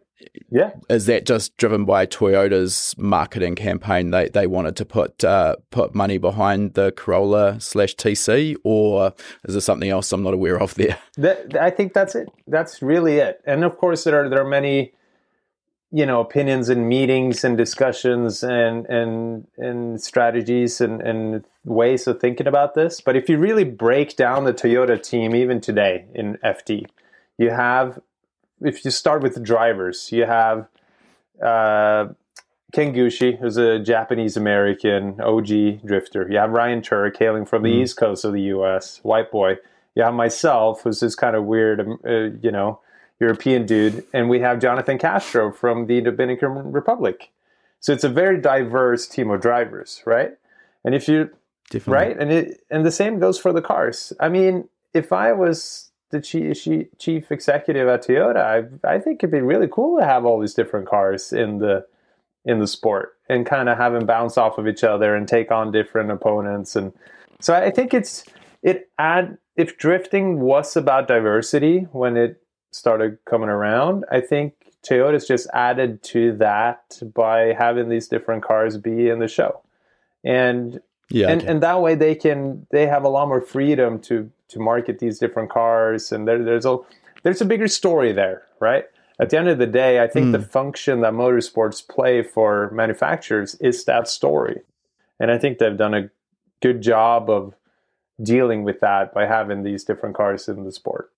Yeah. Is that just driven by Toyota's marketing campaign? They they wanted to put uh, put money behind the Corolla slash TC, or is there something else I'm not aware of there? That, I think that's it. That's really it. And of course, there are there are many, you know, opinions and meetings and discussions and and and strategies and and ways of thinking about this. But if you really break down the Toyota team, even today in FD, you have if you start with the drivers, you have uh, Ken Gushi, who's a Japanese American OG drifter. You have Ryan Turk, hailing from the mm. east coast of the U.S., white boy. You have myself, who's this kind of weird, um, uh, you know, European dude, and we have Jonathan Castro from the Dominican Republic. So it's a very diverse team of drivers, right? And if you Definitely. right, and it and the same goes for the cars. I mean, if I was the chief, chief executive at Toyota, I, I think it'd be really cool to have all these different cars in the in the sport and kind of have them bounce off of each other and take on different opponents. And so I think it's it add if drifting was about diversity when it started coming around, I think Toyota's just added to that by having these different cars be in the show. And yeah, and, and that way they can they have a lot more freedom to to market these different cars, and there, there's a there's a bigger story there, right? At the end of the day, I think mm. the function that motorsports play for manufacturers is that story, and I think they've done a good job of dealing with that by having these different cars in the sport.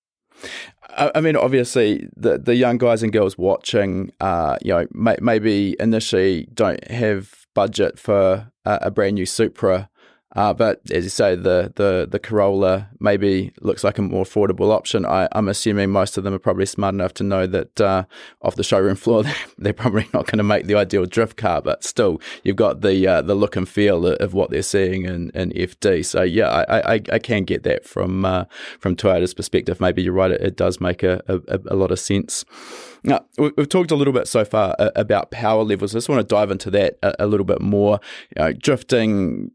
I mean, obviously, the the young guys and girls watching, uh, you know, may, maybe initially don't have budget for a, a brand new Supra uh, but as you say, the, the the Corolla maybe looks like a more affordable option. I, am assuming most of them are probably smart enough to know that uh, off the showroom floor, they're probably not going to make the ideal drift car. But still, you've got the uh, the look and feel of what they're seeing in, in FD. So yeah, I, I, I can get that from uh, from Toyota's perspective. Maybe you're right; it, it does make a, a, a lot of sense. Now, we've talked a little bit so far uh, about power levels. I just want to dive into that a, little bit more. You know, drifting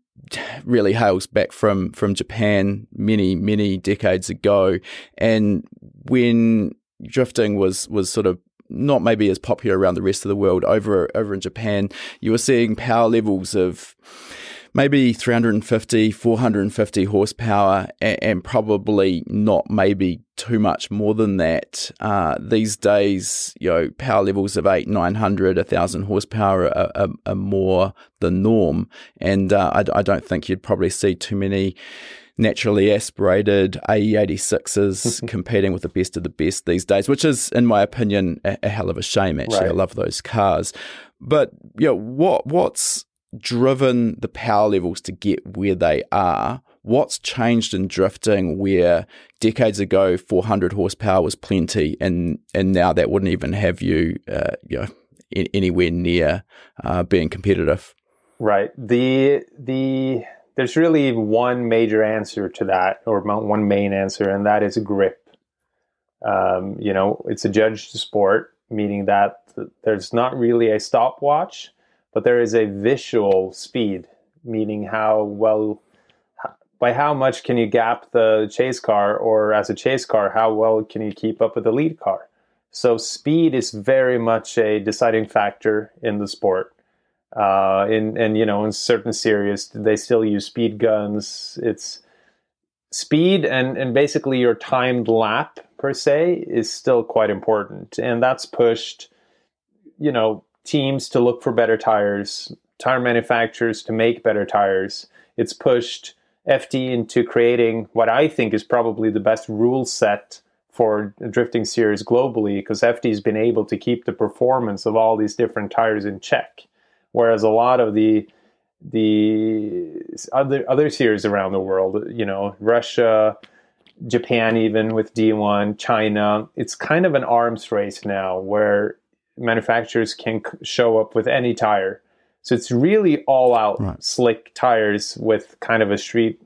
really hails back from from Japan many many decades ago, and when drifting was was sort of not maybe as popular around the rest of the world over over in Japan, you were seeing power levels of maybe 350, 450 horsepower, and, and probably not maybe too much more than that. Uh, these days, you know, power levels of eight, 900, 1,000 horsepower are, are, are, more the norm. And uh, I, I don't think you'd probably see too many naturally aspirated AE86s competing with the best of the best these days, which is, in my opinion, a, a hell of a shame. Actually, right. I love those cars, but you know, what what's driven the power levels to get where they are. What's changed in drifting where decades ago 400 horsepower was plenty and, and now that wouldn't even have you, uh, you know, anywhere near uh, being competitive? Right. The, the, there's really one major answer to that or one main answer and that is grip. Um, you know, it's a judged sport, meaning that there's not really a stopwatch but there is a visual speed, meaning how well, by how much can you gap the chase car, or as a chase car, how well can you keep up with the lead car? So speed is very much a deciding factor in the sport. Uh, in and you know in certain series they still use speed guns. It's speed and, and basically your timed lap per se is still quite important. And that's pushed, you know, teams to look for better tires, tire manufacturers to make better tires. It's pushed FD into creating what I think is probably the best rule set for drifting series globally because FD has been able to keep the performance of all these different tires in check. Whereas a lot of the the other other series around the world, you know, Russia, Japan, even with D1, China, it's kind of an arms race now where manufacturers can show up with any tire. So it's really all out right. slick tires with kind of a street,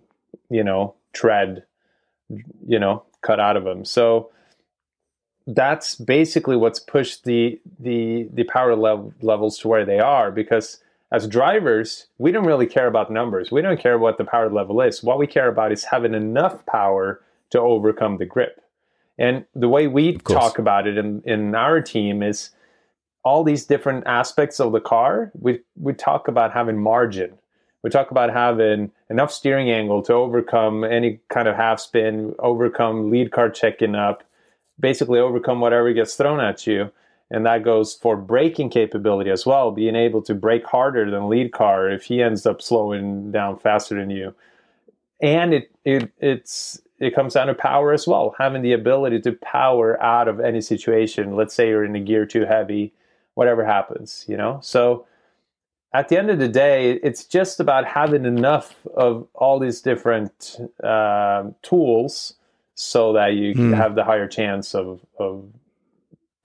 you know, tread, you know, cut out of them. So that's basically what's pushed the the the power level, levels to where they are because as drivers, we don't really care about numbers. We don't care what the power level is. What we care about is having enough power to overcome the grip. And the way we talk about it in, in our team is all these different aspects of the car. We, we talk about having margin. We talk about having enough steering angle to overcome any kind of half spin, overcome lead car checking up, basically overcome whatever gets thrown at you and that goes for braking capability as well being able to brake harder than lead car if he ends up slowing down faster than you and it, it it's it comes down to power as well having the ability to power out of any situation let's say you're in a gear too heavy whatever happens you know so at the end of the day it's just about having enough of all these different uh, tools so that you mm. have the higher chance of, of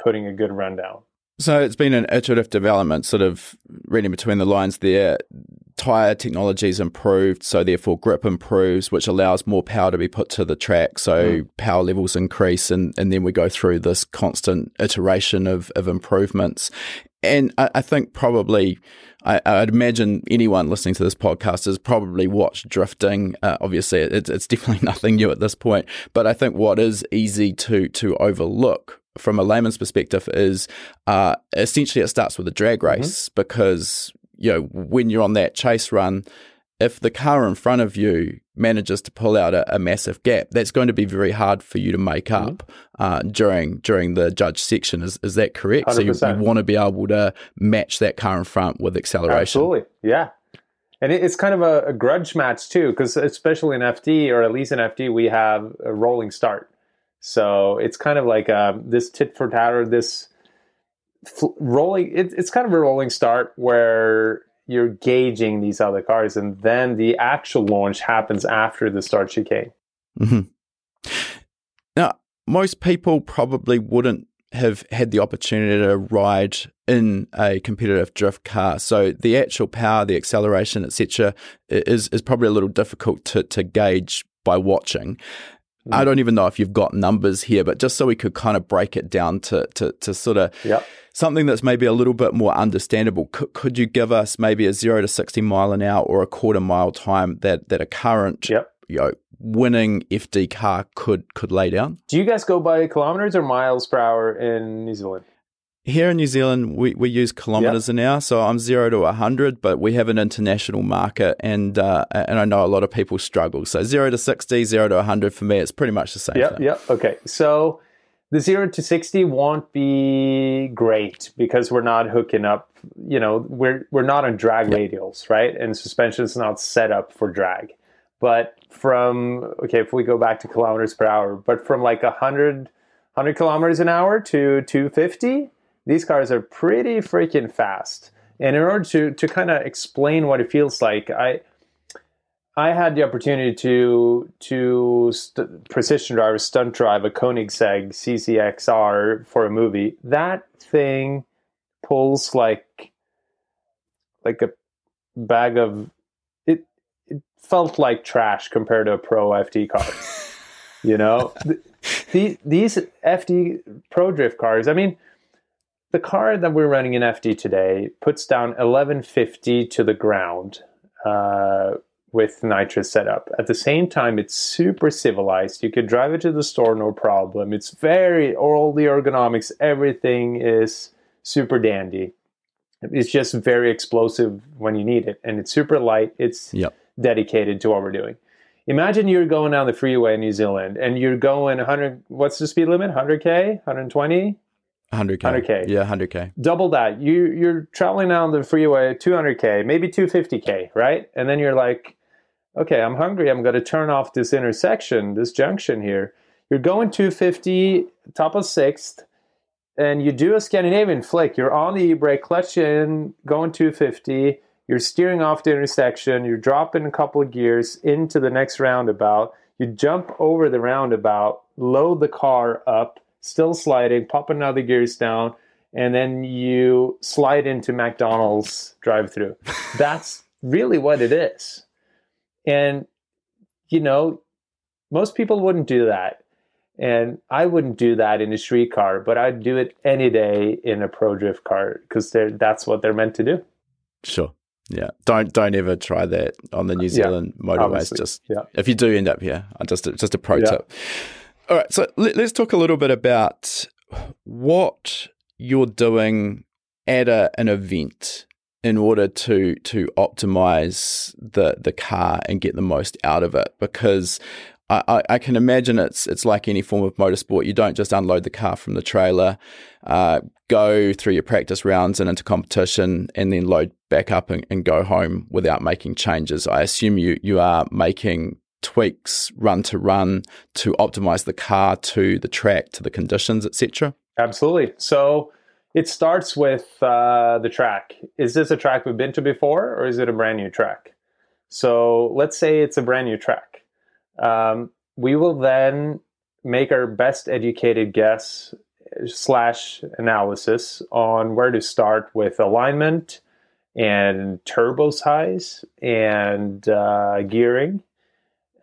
putting a good rundown. So it's been an iterative development, sort of reading between the lines there. Tire is improved, so therefore grip improves, which allows more power to be put to the track. So mm. power levels increase, and, and then we go through this constant iteration of, of improvements. And I, I think probably, I, would imagine anyone listening to this podcast has probably watched drifting. Uh, obviously, it, it's definitely nothing new at this point, but I think what is easy to to overlook from a layman's perspective is uh, essentially it starts with a drag mm-hmm. race mm-hmm. because you know when you're on that chase run if the car in front of you manages to pull out a, a massive gap that's going to be very hard for you to make mm-hmm. up uh, during during the judge section. Is, is that correct? 100%. so you, you want to be able to match that car in front with acceleration. Absolutely. Yeah. And it's kind of a, a grudge match too because especially in fd or at least in fd we have a rolling start. So it's kind of like um, this tit for tat or this rolling. It, it's kind of a rolling start where you're gauging these other cars, and then the actual launch happens after the start chicane. Mm-hmm. Now, most people probably wouldn't have had the opportunity to ride in a competitive drift car. So the actual power, the acceleration, etc., is is probably a little difficult to to gauge by watching. I don't even know if you've got numbers here, but just so we could kind of break it down to to, to sort of yep. something that's maybe a little bit more understandable. Could, could you give us maybe a zero to sixty mile an hour or a quarter mile time that that a current yep. you know winning FD car could could lay down? Do you guys go by kilometers or miles per hour in New Zealand? Here in New Zealand, we, we use kilometers yep. an hour, so I'm zero to 100, but we have an international market, and uh, and I know a lot of people struggle. So zero to 60, zero to 100 for me, it's pretty much the same thing. Yep, okay. So the zero to 60 won't be great because we're not hooking up, you know, we're, we're not on drag yep. radials, right? And suspension is not set up for drag. But from, okay, if we go back to kilometers per hour, but from like 100, 100 kilometers an hour to 250, these cars are pretty freaking fast. And in order to, to kind of explain what it feels like, I I had the opportunity to to st- precision drive, a stunt drive a Koenigsegg CCXR for a movie. That thing pulls like like a bag of it. It felt like trash compared to a pro FD car. you know, the, these FD pro drift cars. I mean, the car that we're running in FD today puts down 1150 to the ground uh, with nitrous setup. At the same time, it's super civilized. You could drive it to the store, no problem. It's very, all the ergonomics, everything is super dandy. It's just very explosive when you need it. And it's super light. It's yep. dedicated to what we're doing. imagine you're going down the freeway in New Zealand and you're going 100. What's the speed limit? 100k, 120. 100k. 100k. Yeah, 100k. Double that. You you're traveling down the freeway 200k, maybe 250k, right? And then you're like, okay, I'm hungry. I'm going to turn off this intersection, this junction here. You're going 250, top of sixth, and you do a Scandinavian flick. You're on the e-brake, clutch in, going 250. You're steering off the intersection. You're dropping a couple of gears into the next roundabout. You jump over the roundabout, load the car up, still sliding, pop another gears down, and then you slide into McDonald's drive-through. That's really what it is. And you know, most people wouldn't do that. And I wouldn't do that in a street car, but I'd do it any day in a pro drift car because that's what they're meant to do. Sure. Yeah. Don't don't ever try that on the New Zealand yeah, motorways. Obviously. Just yeah. if you do end up here, uh, just a, just a pro yeah. tip. All right. So let, let's talk a little bit about what you're doing at a, an event in order to to optimize the the car and get the most out of it because I, I, can imagine it's it's like any form of motorsport. You don't just unload the car from the trailer, uh, go through your practice rounds and into competition, and then load back up and, and, go home without making changes. I assume you you are making tweaks run to run to optimize the car to the track to the conditions, etc. Absolutely. So it starts with uh, the track. Is this a track we've been to before, or is it a brand new track? So let's say it's a brand new track. Um, we will then make our best educated guess slash analysis on where to start with alignment and turbo size and uh, gearing,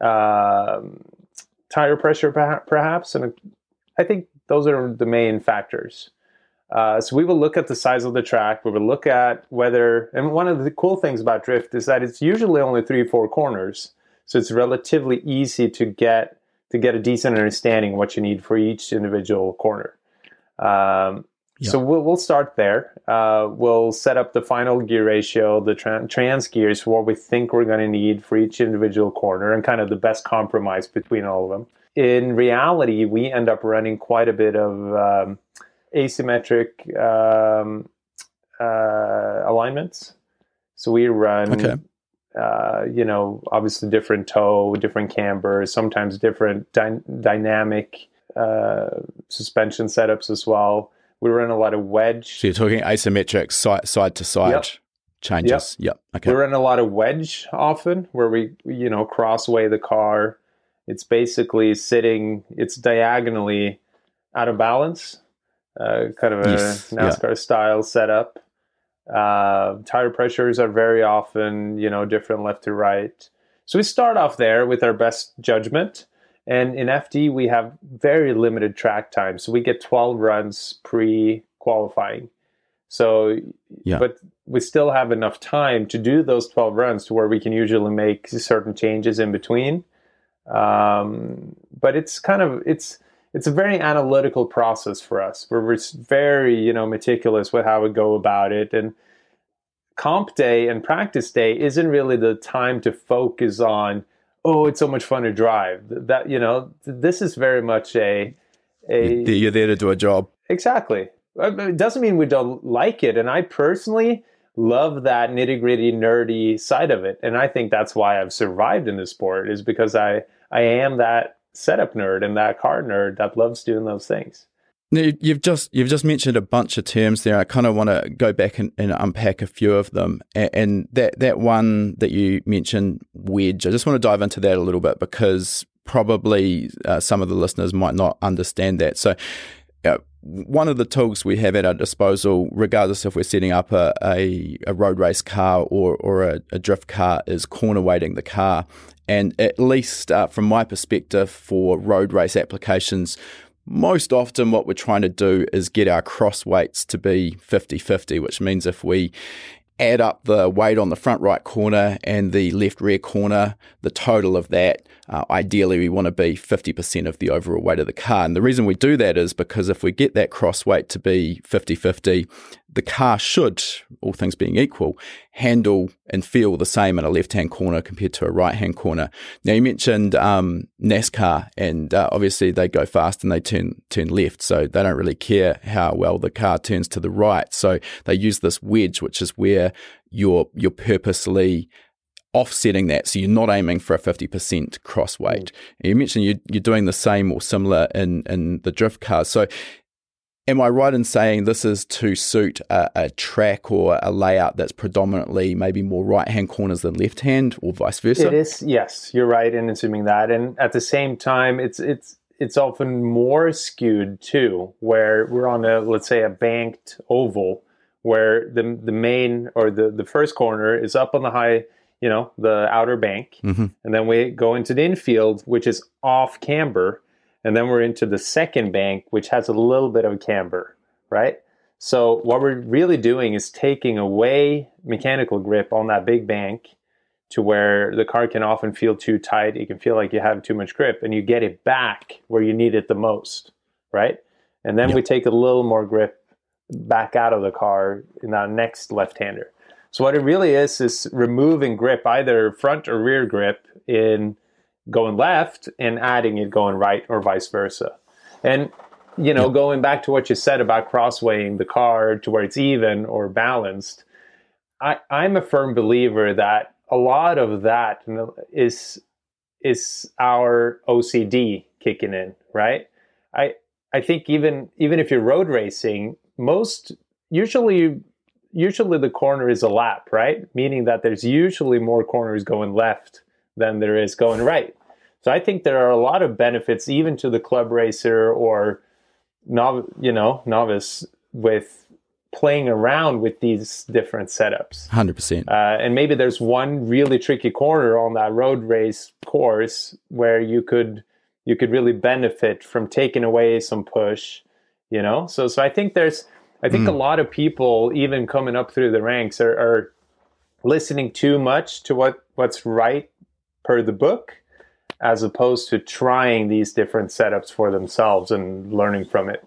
um, tire pressure perhaps, and I think those are the main factors. Uh, so we will look at the size of the track. We will look at whether, and one of the cool things about drift is that it's usually only three, or four corners, so it's relatively easy to get to get a decent understanding what you need for each individual corner. Um, So we'll, we'll start there. Uh, we'll set up the final gear ratio, the tra- trans gears, for what we think we're going to need for each individual corner, and kind of the best compromise between all of them. In reality, we end up running quite a bit of um, asymmetric um, uh, alignments. So we run, okay. uh, you know, obviously different toe, different camber, sometimes different dy- dynamic uh, suspension setups as well. We run a lot of wedge. So you're talking asymmetric side side to side yep. changes. Yep. yep. Okay. We run a lot of wedge often, where we you know crossway the car. It's basically sitting. It's diagonally out of balance uh, kind of a yes. NASCAR yeah. style setup. Uh, tire pressures are very often, you know, different left to right. So we start off there with our best judgment. And in FD, we have very limited track time. So we get 12 runs pre qualifying. So, yeah. but we still have enough time to do those 12 runs to where we can usually make certain changes in between. Um, but it's kind of, it's, it's a very analytical process for us where we're very you know meticulous with how we go about it and comp day and practice day isn't really the time to focus on oh it's so much fun to drive. That you know this is very much a a you're there to do a job. Exactly. Uh, it doesn't mean we don't like it and i personally love that nitty gritty nerdy side of it and i think that's why i've survived in this sport is because i i am that setup nerd and that car nerd that loves doing those things. Now, you've just you've just mentioned a bunch of terms there. I kind of want to go back and, and, unpack a few of them. And that that one that you mentioned, wedge. I just want to dive into that a little bit because probably uh, some of the listeners might not understand that. So, uh, one of the tools we have at our disposal, regardless if we're setting up a, a, a road race car or, or a, a, drift car, is corner weighting the car. And at least uh, from my perspective, for road race applications, most often what we're trying to do is get our cross weights to be 50 50, which means if we add up the weight on the front right corner and the left rear corner, the total of that, uh, ideally we want to be 50% of the overall weight of the car. And the reason we do that is because if we get that cross weight to be 50 50, the car should, all things being equal, handle and feel the same in a left hand corner compared to a right hand corner. Now, you mentioned um, NASCAR, and uh, obviously they go fast and they turn, turn left, so they don't really care how well the car turns to the right. So they use this wedge, which is where you're, you're purposely offsetting that. So you're not aiming for a 50% cross weight. Mm. You mentioned you, you're doing the same or similar in, in the drift cars. So Am I right in saying this is to suit a, a, track or a layout that's predominantly maybe more right hand corners than left hand, or vice versa? It is. Yes, you're right in assuming that, and at the same time, it's it's it's often more skewed too, where we're on a let's say a banked oval, where the the main or the the first corner is up on the high, you know, the outer bank, mm-hmm. and then we go into the infield, which is off camber and then we're into the second bank, which has a little bit of camber, right? So what we're really doing is taking away mechanical grip on that big bank to where the car can often feel too tight. You can feel like you have too much grip and you get it back where you need it the most, right? And then yep. we take a little more grip back out of the car in that next left-hander. So what it really is is removing grip, either front or rear grip in going left and adding it going right or vice versa. And you know, going back to what you said about crossweighing the car to where it's even or balanced, I, I'm a firm believer that a lot of that is is our OCD kicking in, right? I I think even even if you're road racing, most usually usually the corner is a lap, right? Meaning that there's usually more corners going left than there is going right. So I think there are a lot of benefits even to the club racer or nov- you know, novice with playing around with these different setups. 100%. Uh, and maybe there's one really tricky corner on that road race course where you could you could really benefit from taking away some push, you know? So so I think there's I think mm. a lot of people even coming up through the ranks are, are listening too much to what what's right per the book as opposed to trying these different setups for themselves and learning from it.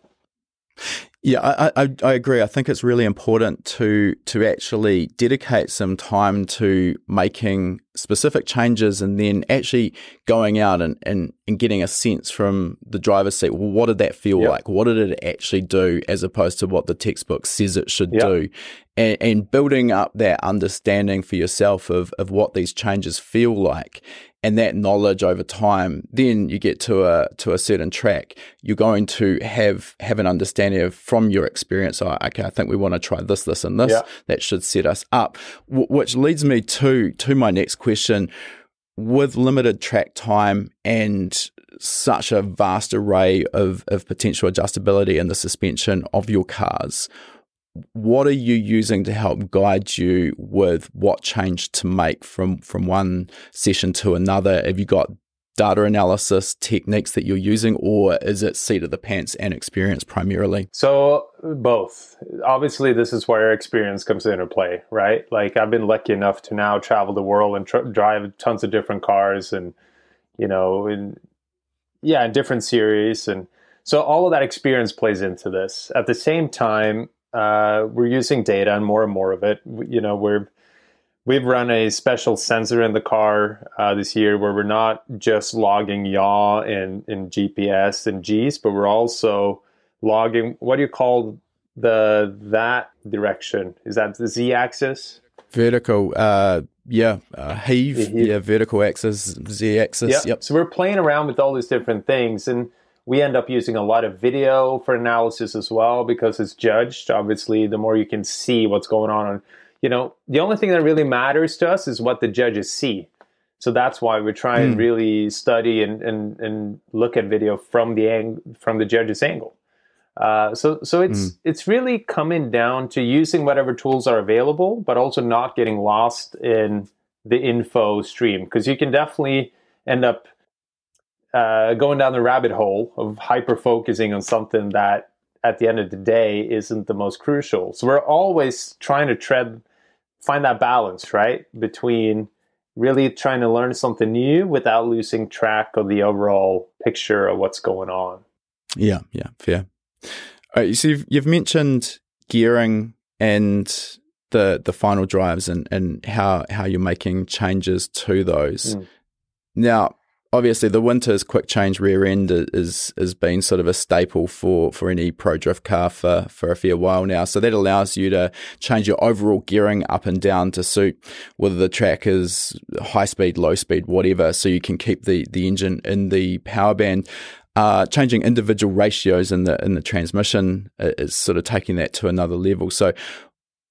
Yeah, I, I, I, agree. I think it's really important to to actually dedicate some time to making specific changes and then actually going out and, and, and getting a sense from the driver's seat. Well, what did that feel yep. like? What did it actually do as opposed to what the textbook says it should yep. do? And, and building up that understanding for yourself of, of what these changes feel like and that knowledge over time, then you get to a to a certain track. You're going to have have an understanding of from your experience. Oh, okay, I think we want to try this, this, and this. Yeah. That should set us up. W- which leads me to to my next question. With limited track time and such a vast array of, of potential adjustability in the suspension of your cars, what are you using to help guide you with what change to make from from one session to another? Have you got data analysis techniques that you're using, or is it seat of the pants and experience primarily? So, both. Obviously, this is where experience comes into play, right? Like, I've been lucky enough to now travel the world and tr- drive tons of different cars and, you know, in, yeah, in different series. And so, all of that experience plays into this. At the same time, uh, we're using data and more and more of it. You know, we're we've run a special sensor in the car uh, this year where we're not just logging yaw and, and GPS and G's, but we're also logging what do you call the that direction? Is that the Z axis? Vertical, uh, yeah, uh, heave, heave, yeah, vertical axis, Z axis. Yep. yep. So we're playing around with all these different things and we end up using a lot of video for analysis as well because it's judged. Obviously, the more you can see what's going on, you know, the only thing that really matters to us is what the judges see. So that's why we try and mm. really study and, and, and look at video from the ang- from the judge's angle. Uh, so so it's mm. it's really coming down to using whatever tools are available, but also not getting lost in the info stream because you can definitely end up uh, going down the rabbit hole of hyper focusing on something that at the end of the day isn't the most crucial. So we're always trying to tread, find that balance, right? Between really trying to learn something new without losing track of the overall picture of what's going on. Yeah, yeah, fair. All right, so you've, you've mentioned gearing and the the final drives and and how how you're making changes to those. Mm. Now, obviously the Winters quick change rear end is has been sort of a staple for for any pro drift car for for a fair while now so that allows you to change your overall gearing up and down to suit whether the track is high speed low speed whatever so you can keep the the engine in the power band uh, changing individual ratios in the in the transmission is sort of taking that to another level. So,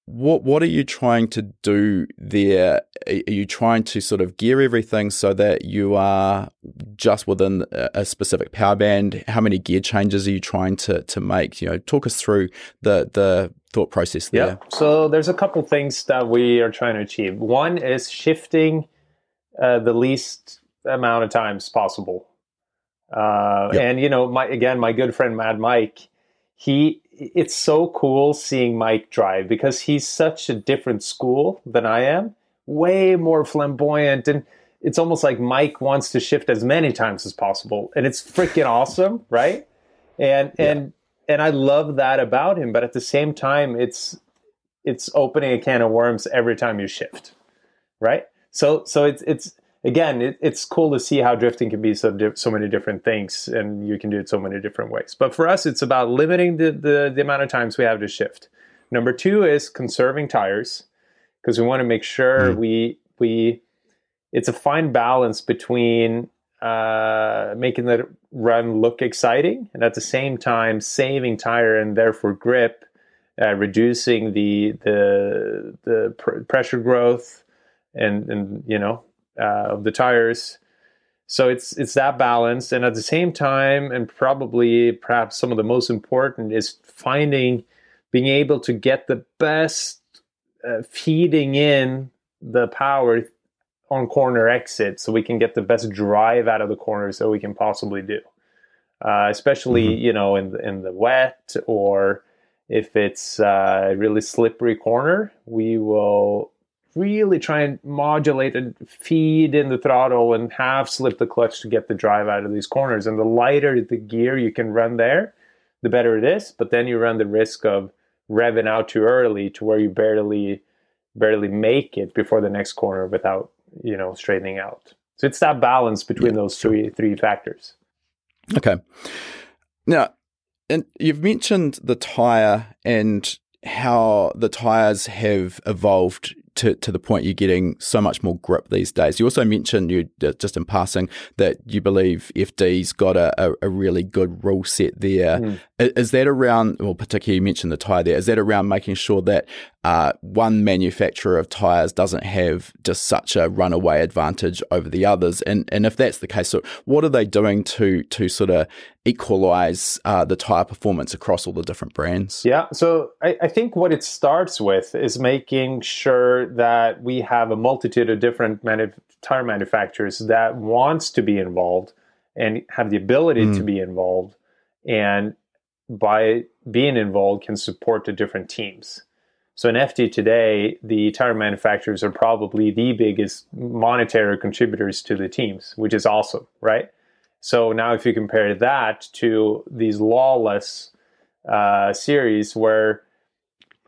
what what are you trying to do there? Are you trying to sort of gear everything so that you are just within a specific power band? How many gear changes are you trying to to make? You know, talk us through the the thought process there. Yeah. So there's a couple things that we are trying to achieve. One is shifting uh, the least amount of times possible. Uh, yep. And you know, my again, my good friend Mad Mike, he it's so cool seeing Mike drive because he's such a different school than I am, way more flamboyant. And it's almost like Mike wants to shift as many times as possible. And it's freaking awesome, right? And, yeah. and, and I love that about him. But at the same time, it's, it's opening a can of worms every time you shift, right? So, so it's, it's, again, it, it's cool to see how drifting can be so di- so many different things, and you can do it so many different ways. But for us, it's about limiting the, the, the amount of times we have to shift. Number two is conserving tires because we want to make sure mm. we we it's a fine balance between uh, making the run look exciting and at the same time saving tire and therefore grip, uh, reducing the the the pr- pressure growth and and you know uh, of the tires. So it's it's that balance, and at the same time, and probably perhaps some of the most important is finding, being able to get the best uh, feeding in the power on corner exit, so we can get the best drive out of the corners that we can possibly do. Uh, especially mm-hmm. you know in the, in the wet or if it's uh, a really slippery corner, we will really try and modulate and feed in the throttle and half slip the clutch to get the drive out of these corners. And the lighter the gear you can run there, the better it is. But then you run the risk of revving out too early to where you barely barely make it before the next corner without you know straightening out. So it's that balance between yeah, those three three factors. Okay. Now, and you've mentioned the tire and how the tires have evolved to, to the point you're getting so much more grip these days. You also mentioned you just in passing that you believe FD's got a, a, a really good rule set there. Mm. Is that around, well, particularly you mentioned the tie there, is that around making sure that uh, one manufacturer of tires doesn't have just such a runaway advantage over the others? And and if that's the case, so what are they doing to to sort of equalize uh, the tire performance across all the different brands? Yeah, so I, I think what it starts with is making sure that we have a multitude of different manu- tire manufacturers that wants to be involved and have the ability mm. to be involved and by being involved can support the different teams. So in FD today, the tire manufacturers are probably the biggest monetary contributors to the teams, which is awesome, right? So now if you compare that to these lawless uh, series where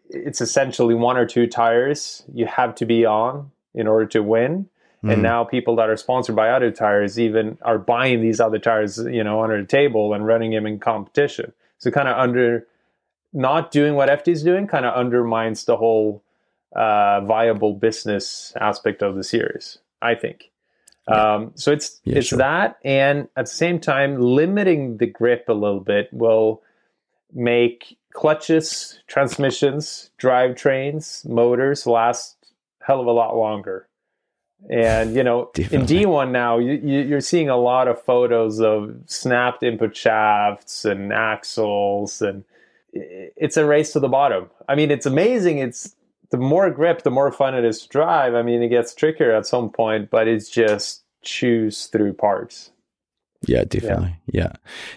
it's essentially one or two tires you have to be on in order to win. Mm. And now people that are sponsored by other tires even are buying these other tires, you know, under the table and running them in competition. So kind of under not doing what FD is doing kind of undermines the whole uh, viable business aspect of the series. I think. Yeah. Um, so it's yeah, it's sure. that, and at the same time, limiting the grip a little bit will make clutches, transmissions, drivetrains, motors last hell of a lot longer. And you know, in D1 now, you, you're seeing a lot of photos of snapped input shafts and axles, and it's a race to the bottom. I mean, it's amazing. It's the more grip, the more fun it is to drive. I mean, it gets trickier at some point, but it's just chews through parts. Yeah, definitely. Yeah. yeah,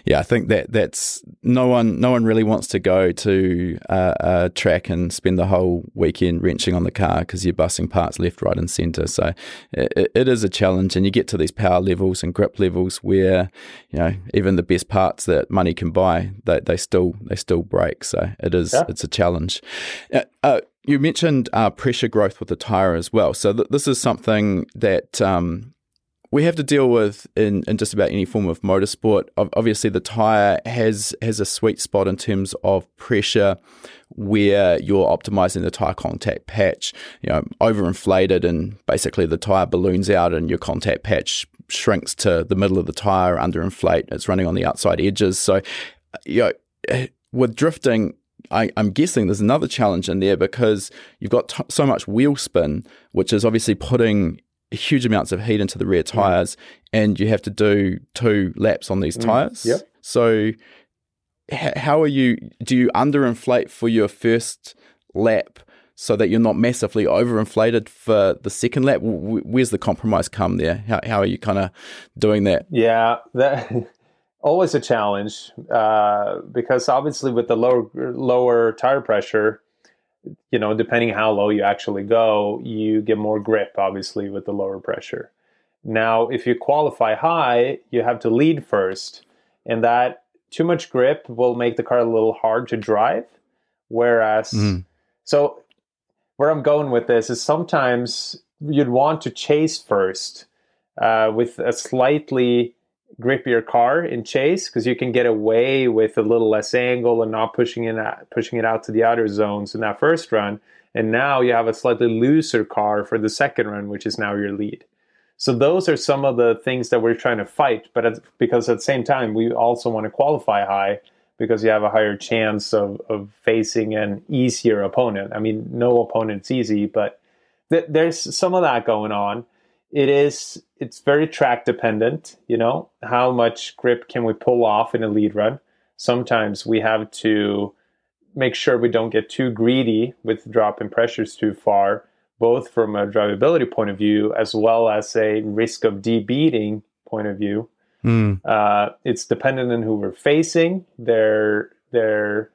yeah. I think that that's no one. No one really wants to go to uh, a track and spend the whole weekend wrenching on the car because you're bussing parts left, right, and centre. So it, it is a challenge, and you get to these power levels and grip levels where you know even the best parts that money can buy, they, they still they still break. So it is yeah. it's a challenge. Uh, uh, you mentioned uh, pressure growth with the tire as well. So th- this is something that um, we have to deal with in, in just about any form of motorsport. Obviously, the tire has has a sweet spot in terms of pressure, where you're optimizing the tire contact patch. You know, overinflated, and basically the tire balloons out, and your contact patch shrinks to the middle of the tire. Underinflate, it's running on the outside edges. So, you know, with drifting, I, am guessing there's another challenge in there because you've got t- so much wheel spin, which is obviously putting huge amounts of heat into the rear tires, and you have to do two laps on these mm. tires. Yep. So, h- how are you? Do you underinflate for your first lap? So that you're not massively overinflated for the second lap. Where's the compromise come there? How, how are you kind of doing that? Yeah, that always a challenge uh, because obviously with the lower lower tire pressure, you know, depending how low you actually go, you get more grip, obviously, with the lower pressure. Now, if you qualify high, you have to lead first, and that too much grip will make the car a little hard to drive. Whereas, mm. so where I'm going with this is sometimes you'd want to chase first uh, with a slightly grippier car in chase because you can get away with a little less angle and not pushing in pushing it out to the outer zones in that first run. And now you have a slightly looser car for the second run, which is now your lead. So those are some of the things that we're trying to fight. But at, because at the same time, we also want to qualify high because you have a higher chance of, of facing an easier opponent. I mean, no opponent's easy, but th- there's some of that going on it is it's very track dependent you know how much grip can we pull off in a lead run. Sometimes we have to make sure we don't get too greedy with dropping pressures too far both from a drivability point of view as well as a risk of debeading point of view. Mm. uh, it's dependent on who we're facing their their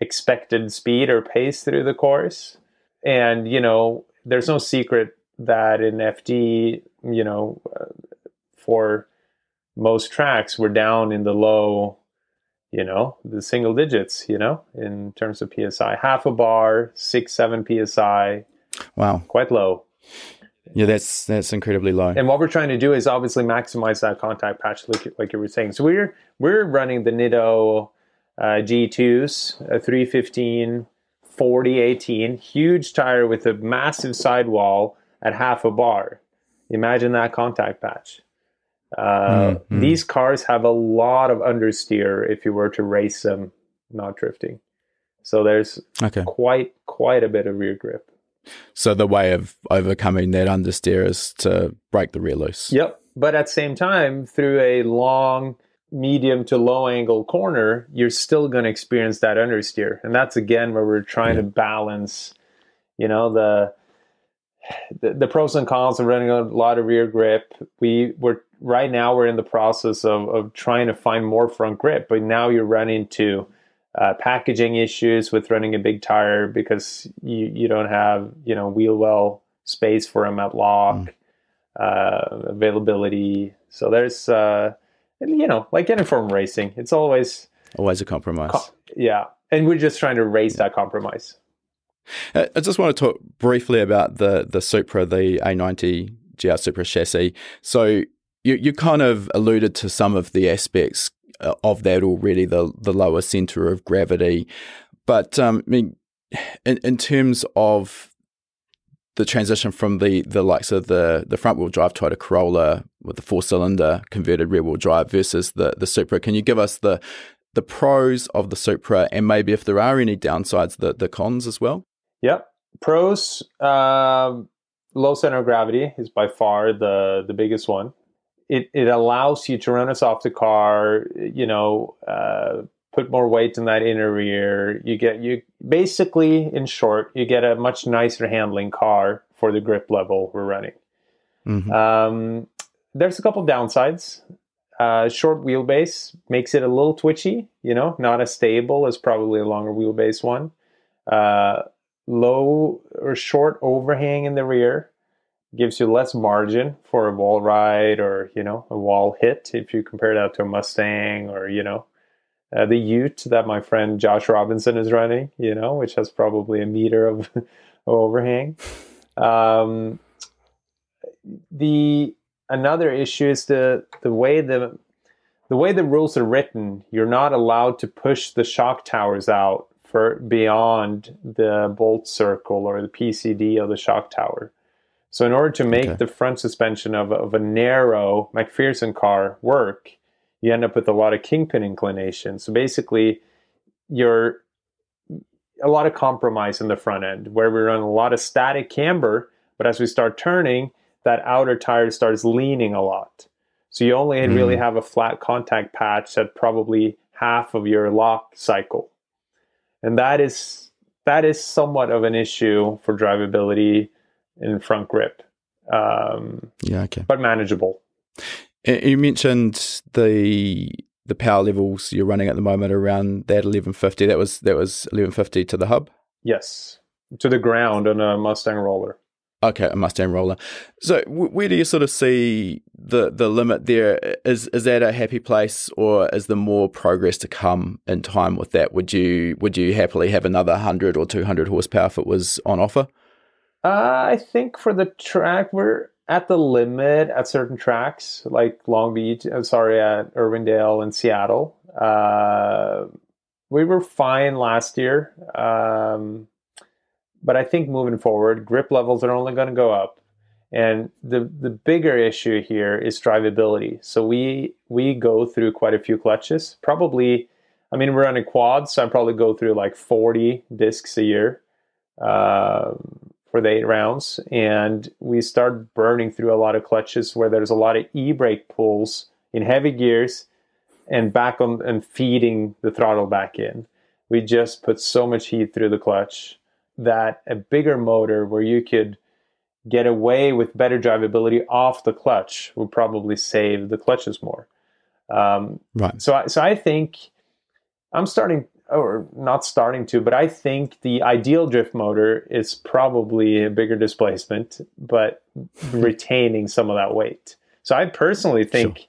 expected speed or pace through the course. And you know there's no secret that in FD, you know, uh, for most tracks, we're down in the low, you know, the single digits, you know, in terms of PSI. Half a bar, six, seven PSI. Wow. Quite low. Yeah, that's that's incredibly low. And what we're trying to do is obviously maximize that contact patch, like, like you were saying. So we're we're running the Nitto uh, G2s, a 315, 40, 18, huge tire with a massive sidewall at half a bar. Imagine that contact patch. Uh, mm-hmm. These cars have a lot of understeer if you were to race them, not drifting. So there's okay. quite quite a bit of rear grip. So the way of overcoming that understeer is to break the rear loose. Yep, but at the same time, through a long, medium to low angle corner, you're still going to experience that understeer, and that's again where we're trying yeah. to balance. You know the the, the, pros and cons of running a lot of rear grip. We were right now we're in the process of, of trying to find more front grip, but now you're running into uh, packaging issues with running a big tire because you, you don't have you know wheel well space for them at lock, mm. uh, availability. So there's uh, you know like any form of racing, it's always always a compromise. Co- yeah, and we're just trying to raise yeah. that compromise. Uh, I just want to talk briefly about the the Supra, the A90 GR Supra chassis. So you you kind of alluded to some of the aspects uh, of that already, the the lower center of gravity, but um, I mean, in in terms of the transition from the the likes of the the front wheel drive Toyota Corolla with the four cylinder converted rear wheel drive versus the the Supra, can you give us the the pros of the Supra and maybe if there are any downsides, the the cons as well? Yep. Pros, um, low center of gravity is by far the, the biggest one. It, it allows you to run us off the car, you know, uh, put more weight in that inner rear. You get, you basically, in short, you get a much nicer handling car for the grip level we're running. Mm-hmm. Um, there's a couple downsides. Uh, short wheelbase makes it a little twitchy, you know, not as stable as probably a longer wheelbase one. Uh, low or short overhang in the rear gives you less margin for a wall ride or you know a wall hit if you compare that to a Mustang or you know uh, the Ute that my friend Josh Robinson is running, you know, which has probably a meter of overhang. Um, the another issue is the the way the the way the rules are written. You're not allowed to push the shock towers out for beyond the bolt circle or the PCD of the shock tower. So in order to make okay. the front suspension of, of a narrow MacPherson car work, you end up with a lot of kingpin inclination. So basically, you're a lot of compromise in the front end where we run a lot of static camber, but as we start turning, that outer tire starts leaning a lot. So you only mm. really have a flat contact patch at probably half of your lock cycle. And that is that is somewhat of an issue for drivability in front grip. Um, yeah, okay. But manageable. You mentioned the the power levels you're running at the moment around that 1150. That was that was 1150 to the hub. Yes, to the ground on a Mustang roller. Okay, a Mustang roller. So, where do you sort of see the the limit there? Is is that a happy place, or is there more progress to come in time with that? Would you would you happily have another hundred or two hundred horsepower if it was on offer? Uh, I think for the track, we're at the limit at certain tracks, like Long Beach. Uh, sorry, at Irwindale and Seattle. Uh, we were fine last year, um, but I think moving forward, grip levels are only going to go up, and the the bigger issue here is drivability. So we we go through quite a few clutches. Probably, I mean, we're running quads, so I probably go through like 40 discs a year. Um, for the eight rounds, and we start burning through a lot of clutches where there's a lot of e-brake pulls in heavy gears and back on and feeding the throttle back in. We just put so much heat through the clutch that a bigger motor where you could get away with better drivability off the clutch would probably save the clutches more. Um, right. So, I, so I think I'm starting or not starting to, but I think the ideal drift motor is probably a bigger displacement, but retaining some of that weight. So I personally think, sure.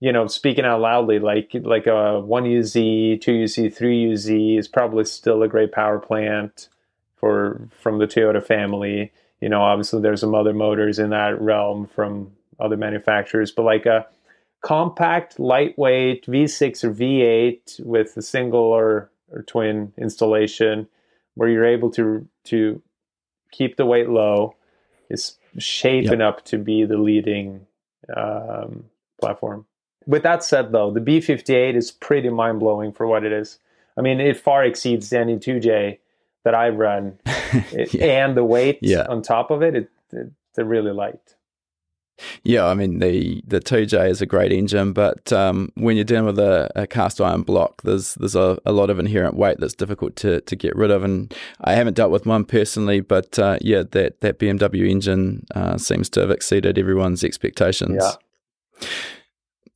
you know, speaking out loudly, like like a one UZ, two UZ, three UZ is probably still a great power plant for from the Toyota family. You know, obviously there's some other motors in that realm from other manufacturers, but like a compact, lightweight V6 or V8 with a single or, or twin installation where you're able to to keep the weight low is shaping yep. up to be the leading um, platform. With that said, though, the B58 is pretty mind blowing for what it is. I mean, it far exceeds any 2J that I've run, it, yeah. and the weight yeah. on top of it, it, it, they're really light. Yeah, I mean the the two J is a great engine, but um, when you're dealing with a, a, cast iron block, there's there's a, a, lot of inherent weight that's difficult to, to get rid of. And I haven't dealt with one personally, but uh, yeah, that that BMW engine uh, seems to have exceeded everyone's expectations. Yeah.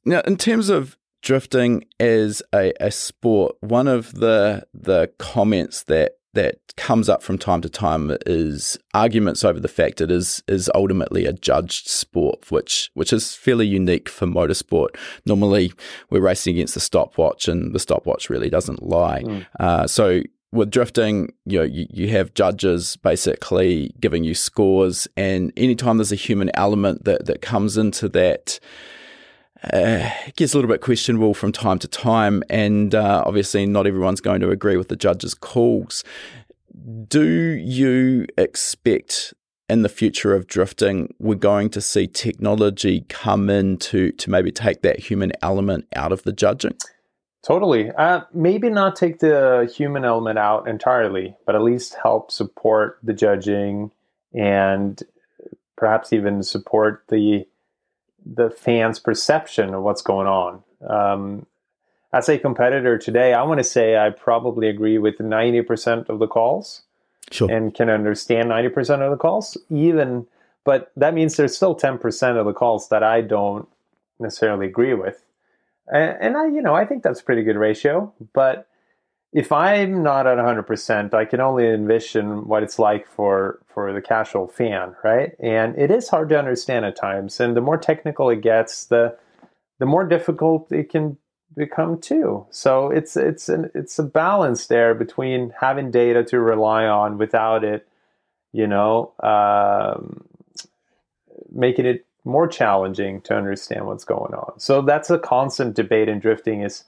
Now, in terms of drifting as a, a sport, one of the the comments that that comes up from time to time is arguments over the fact it is is ultimately a judged sport, which which is fairly unique for motorsport. Normally, we're racing against the stopwatch, and the stopwatch really doesn't lie. Mm. Uh, so with drifting, you know, you, you have judges basically giving you scores, and anytime there's a human element that that comes into that. Uh, it gets a little bit questionable from time to time, and uh, obviously not everyone's going to agree with the judge's calls. Do you expect in the future of drifting we're going to see technology come in to, to maybe take that human element out of the judging? Totally. Uh, maybe not take the human element out entirely, but at least help support the judging and perhaps even support the the fans' perception of what's going on. Um, as a competitor today, I want to say I probably agree with 90% of the calls sure. and can understand 90% of the calls, even, but that means there's still 10% of the calls that I don't necessarily agree with. and, and I, you know, I think that's a pretty good ratio. But if I'm not at 100%, I can only envision what it's like for for the casual fan, right? And it is hard to understand at times. And the more technical it gets, the the more difficult it can become too. So it's it's an it's a balance there between having data to rely on without it, you know, um, making it more challenging to understand what's going on. So that's a constant debate in drifting: is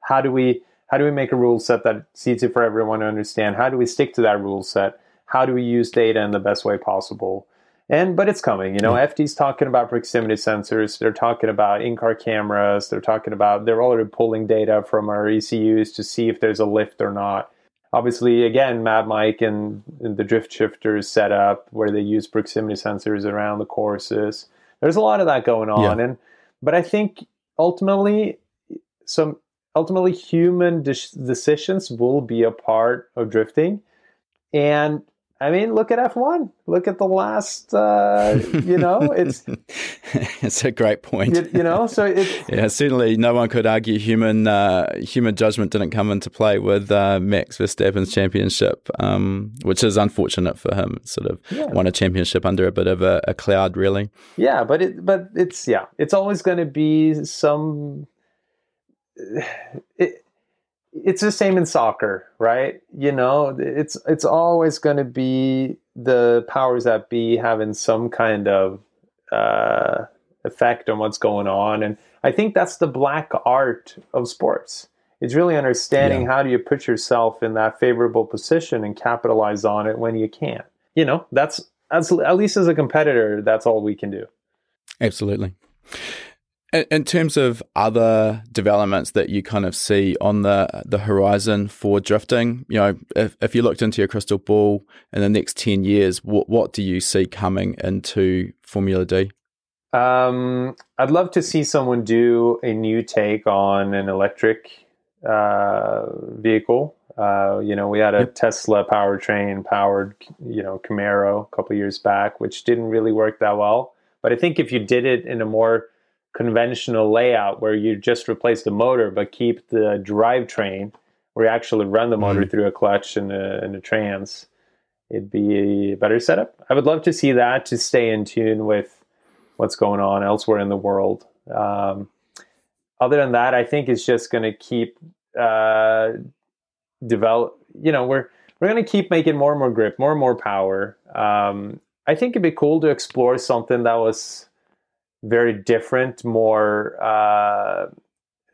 how do we how do we make a rule set that's easy for everyone to understand? How do we stick to that rule set? How do we use data in the best way possible? And but it's coming. You know, yeah. FD's talking about proximity sensors. They're talking about in-car cameras. They're talking about they're already pulling data from our ECUs to see if there's a lift or not. Obviously, again, Mad Mike and, and the drift shifters set up where they use proximity sensors around the courses. There's a lot of that going on, yeah. and but I think ultimately some ultimately human de- decisions will be a part of drifting and I mean, look at F1. Look at the last, uh, you know, it's. it's a great point. You, you know, so it. yeah, certainly no one could argue human uh, human judgment didn't come into play with uh, Max Verstappen's championship, um, which is unfortunate for him. Sort of yeah. won a championship under a bit of a, a cloud, really. Yeah, but it, but it's yeah, it's always going to be some it, it's the same in soccer, right? You know, it's it's always going to be the powers that be having some kind of uh, effect on what's going on, and I think that's the black art of sports. It's really understanding yeah. how do you put yourself in that favorable position and capitalize on it when you can. You know, that's that's at least as a competitor, that's all we can do. Absolutely. In terms of other developments that you kind of see on the the horizon for drifting, you know, if, if you looked into your crystal ball in the next ten years, what what do you see coming into Formula D? Um, I'd love to see someone do a new take on an electric uh, vehicle. Uh, you know, we had a yep. Tesla powertrain powered, you know, Camaro a couple years back, which didn't really work that well. But I think if you did it in a more conventional layout where you just replace the motor but keep the drivetrain where you actually run the motor mm. through a clutch and a, and a trans. It'd be a better setup. I would love to see that to stay in tune with what's going on elsewhere in the world. Um, other than that i think it's just going to keep uh, develop you know we're we're going to keep making more and more grip more and more power. Um, i think it'd be cool to explore something that was very different, more uh,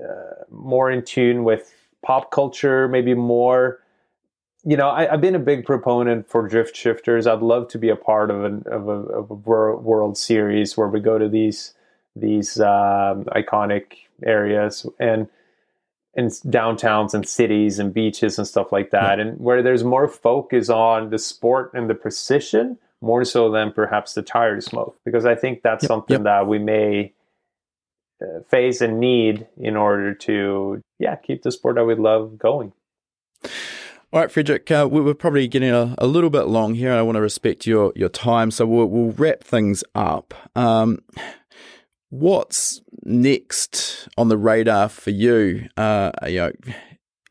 uh, more in tune with pop culture, maybe more. You know, I, have been a big proponent for drift shifters. I'd love to be a part of, an, of, a, of a World Series where we go to these these um, iconic areas and in downtowns and cities and beaches and stuff like that, and where there's more focus on the sport and the precision more so than perhaps the tire smoke, because I think that's yep, something yep. that we may uh, face and need in order to, yeah, keep the sport that we love going. All right, Fredric, uh, we're probably getting a, a, little bit long here. I want to respect your, your time, so we'll, we'll wrap things up. Um, what's next on the radar for you? Uh, you know,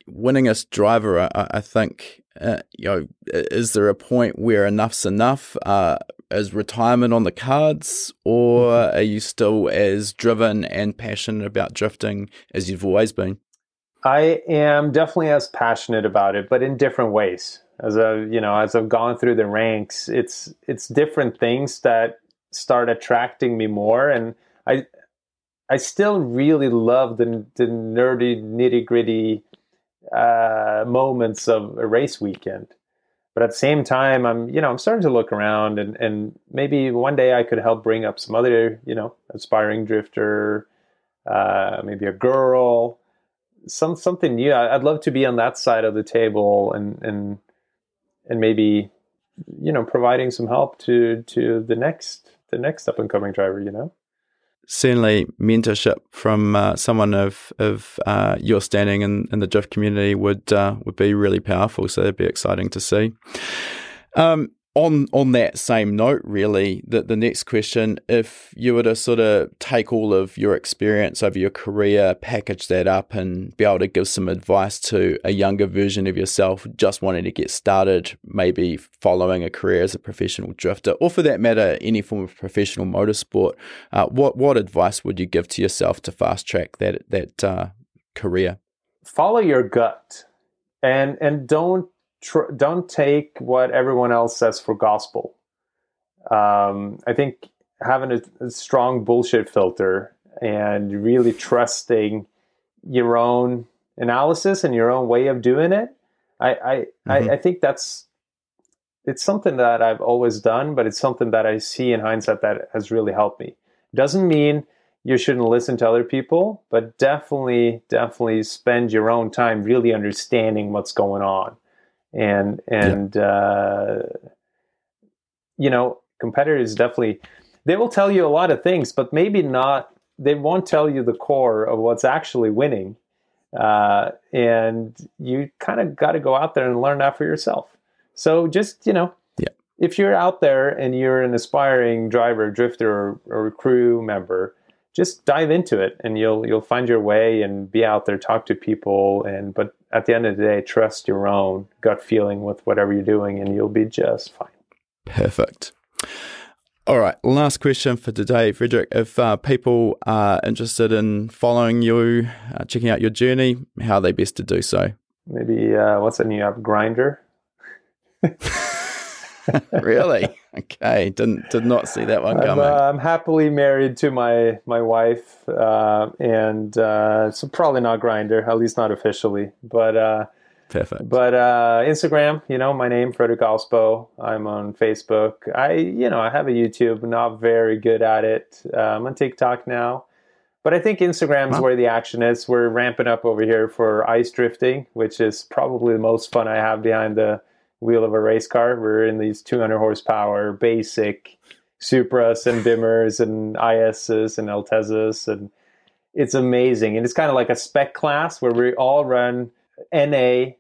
winningest driver, I, I think uh, you know, is there a point where enough's enough? Uh, is retirement on the cards, or mm-hmm. are you still as driven and passionate about drifting as you've always been? I am definitely as passionate about it, but in different ways. As I, you know, as I've gone through the ranks, it's it's different things that start attracting me more, and I I still really love the the nerdy nitty gritty uh, moments of a race weekend. But at the same time, I'm you know I'm starting to look around and and maybe one day I could help bring up some other you know aspiring drifter, uh, maybe a girl, some something new. I'd love to be on that side of the table and and and maybe you know providing some help to to the next the next up and coming driver. You know certainly mentorship from uh, someone of of uh, your standing in, in the drift community would uh, would be really powerful. So it'd be exciting to see. Um, on on that same note, really, that the next question, if you were to sort of take all of your experience over your career, package that up, and be able to give some advice to a younger version of yourself, just wanting to get started, maybe following a career as a professional drifter, or for that matter, any form of professional motorsport, uh, what what advice would you give to yourself to fast track that that uh, career? Follow your gut, and and don't tr- don't take what everyone else says for gospel. Um, I think having a, a, strong bullshit filter and really trusting your own analysis and your own way of doing it, I I, mm-hmm. I, I think that's it's something that I've always done, but it's something that I see in hindsight that has really helped me. Doesn't mean you shouldn't listen to other people, but definitely, definitely spend your own time really understanding what's going on and and yeah. uh, you know competitors definitely they will tell you a lot of things but maybe not they won't tell you the core of what's actually winning uh, and you kind of got to go out there and learn that for yourself so just you know yeah. if you're out there and you're an aspiring driver drifter or, or crew member just dive into it and you'll you'll find your way and be out there talk to people and but at the end of the day trust your own gut feeling with whatever you're doing and you'll be just fine. Perfect. All right last question for today Fredric. if uh, people are interested in following you uh, checking out your journey how are they best to do so? Maybe uh, what's that new app? Grindr really? Okay, didn't did not see that one coming. I'm, uh, I'm happily married to my my wife, uh, and uh, so probably not Grindr, at least not officially. But uh, perfect. But uh, Instagram, you know, my name Fredric Aasbø. I'm on Facebook. I, you know, I have a YouTube. Not very good at it. Uh, I'm on TikTok now. But I think Instagram's huh? where the action is. We're ramping up over here for ice drifting, which is probably the most fun I have behind the wheel of a race car. We're in these 200 horsepower basic Supras and Bimmers and ISs and Altezas, and it's amazing. And it's kind of like a spec class where we all run NA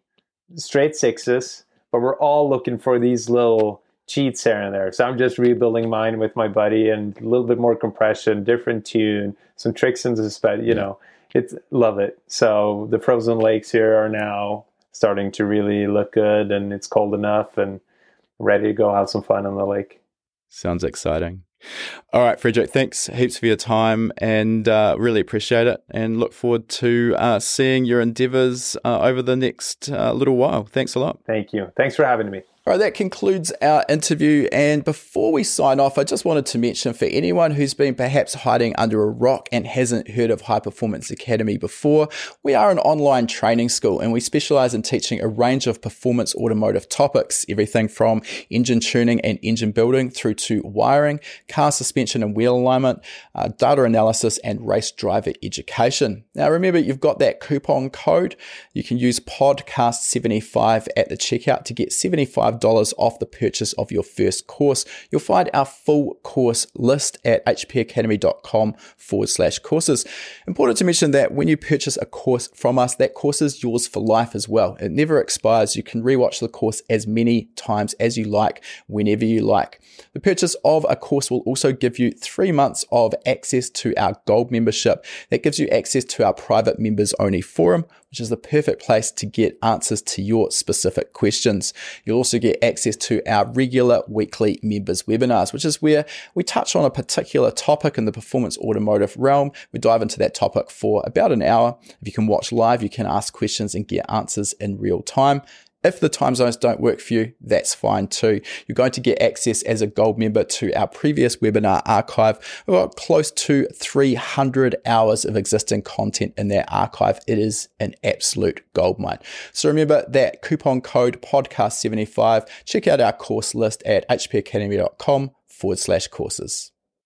straight sixes, but we're all looking for these little cheats here and there. So I'm just rebuilding mine with my buddy and a little bit more compression, different tune, some tricks in the spec. You know, it's love it. So the frozen lakes here are now starting to really look good and it's cold enough and ready to go have some fun on the lake. Sounds exciting. All right, Fredric, thanks heaps for your time and uh, really appreciate it and look forward to uh, seeing your endeavors uh, over the next uh, little while. Thanks a lot. Thank you. Thanks for having me. All right, that concludes our interview. And before we sign off, I just wanted to mention for anyone who's been perhaps hiding under a rock and hasn't heard of High Performance Academy before, we are an online training school and we specialize in teaching a range of performance automotive topics, everything from engine tuning and engine building through to wiring, car suspension and wheel alignment, uh, data analysis, and race driver education. Now, remember, you've got that coupon code. You can use podcast75 at the checkout to get 75 $25 off the purchase of your first course. You'll find our full course list at hpacademy.com forward slash courses. Important to mention that when you purchase a course from us, that course is yours for life as well. It never expires. You can rewatch the course as many times as you like, whenever you like. The purchase of a course will also give you three months of access to our gold membership. That gives you access to our private members only forum, which is the perfect place to get answers to your specific questions. You'll also get access to our regular weekly members webinars, which is where we touch on a particular topic in the performance automotive realm. We dive into that topic for about an hour. If you can watch live, you can ask questions and get answers in real time. If the time zones don't work for you, that's fine too. You're going to get access as a gold member to our previous webinar archive. We've got close to 300 hours of existing content in that archive. It is an absolute goldmine. So remember that coupon code podcast75. Check out our course list at hpacademy.com forward slash courses.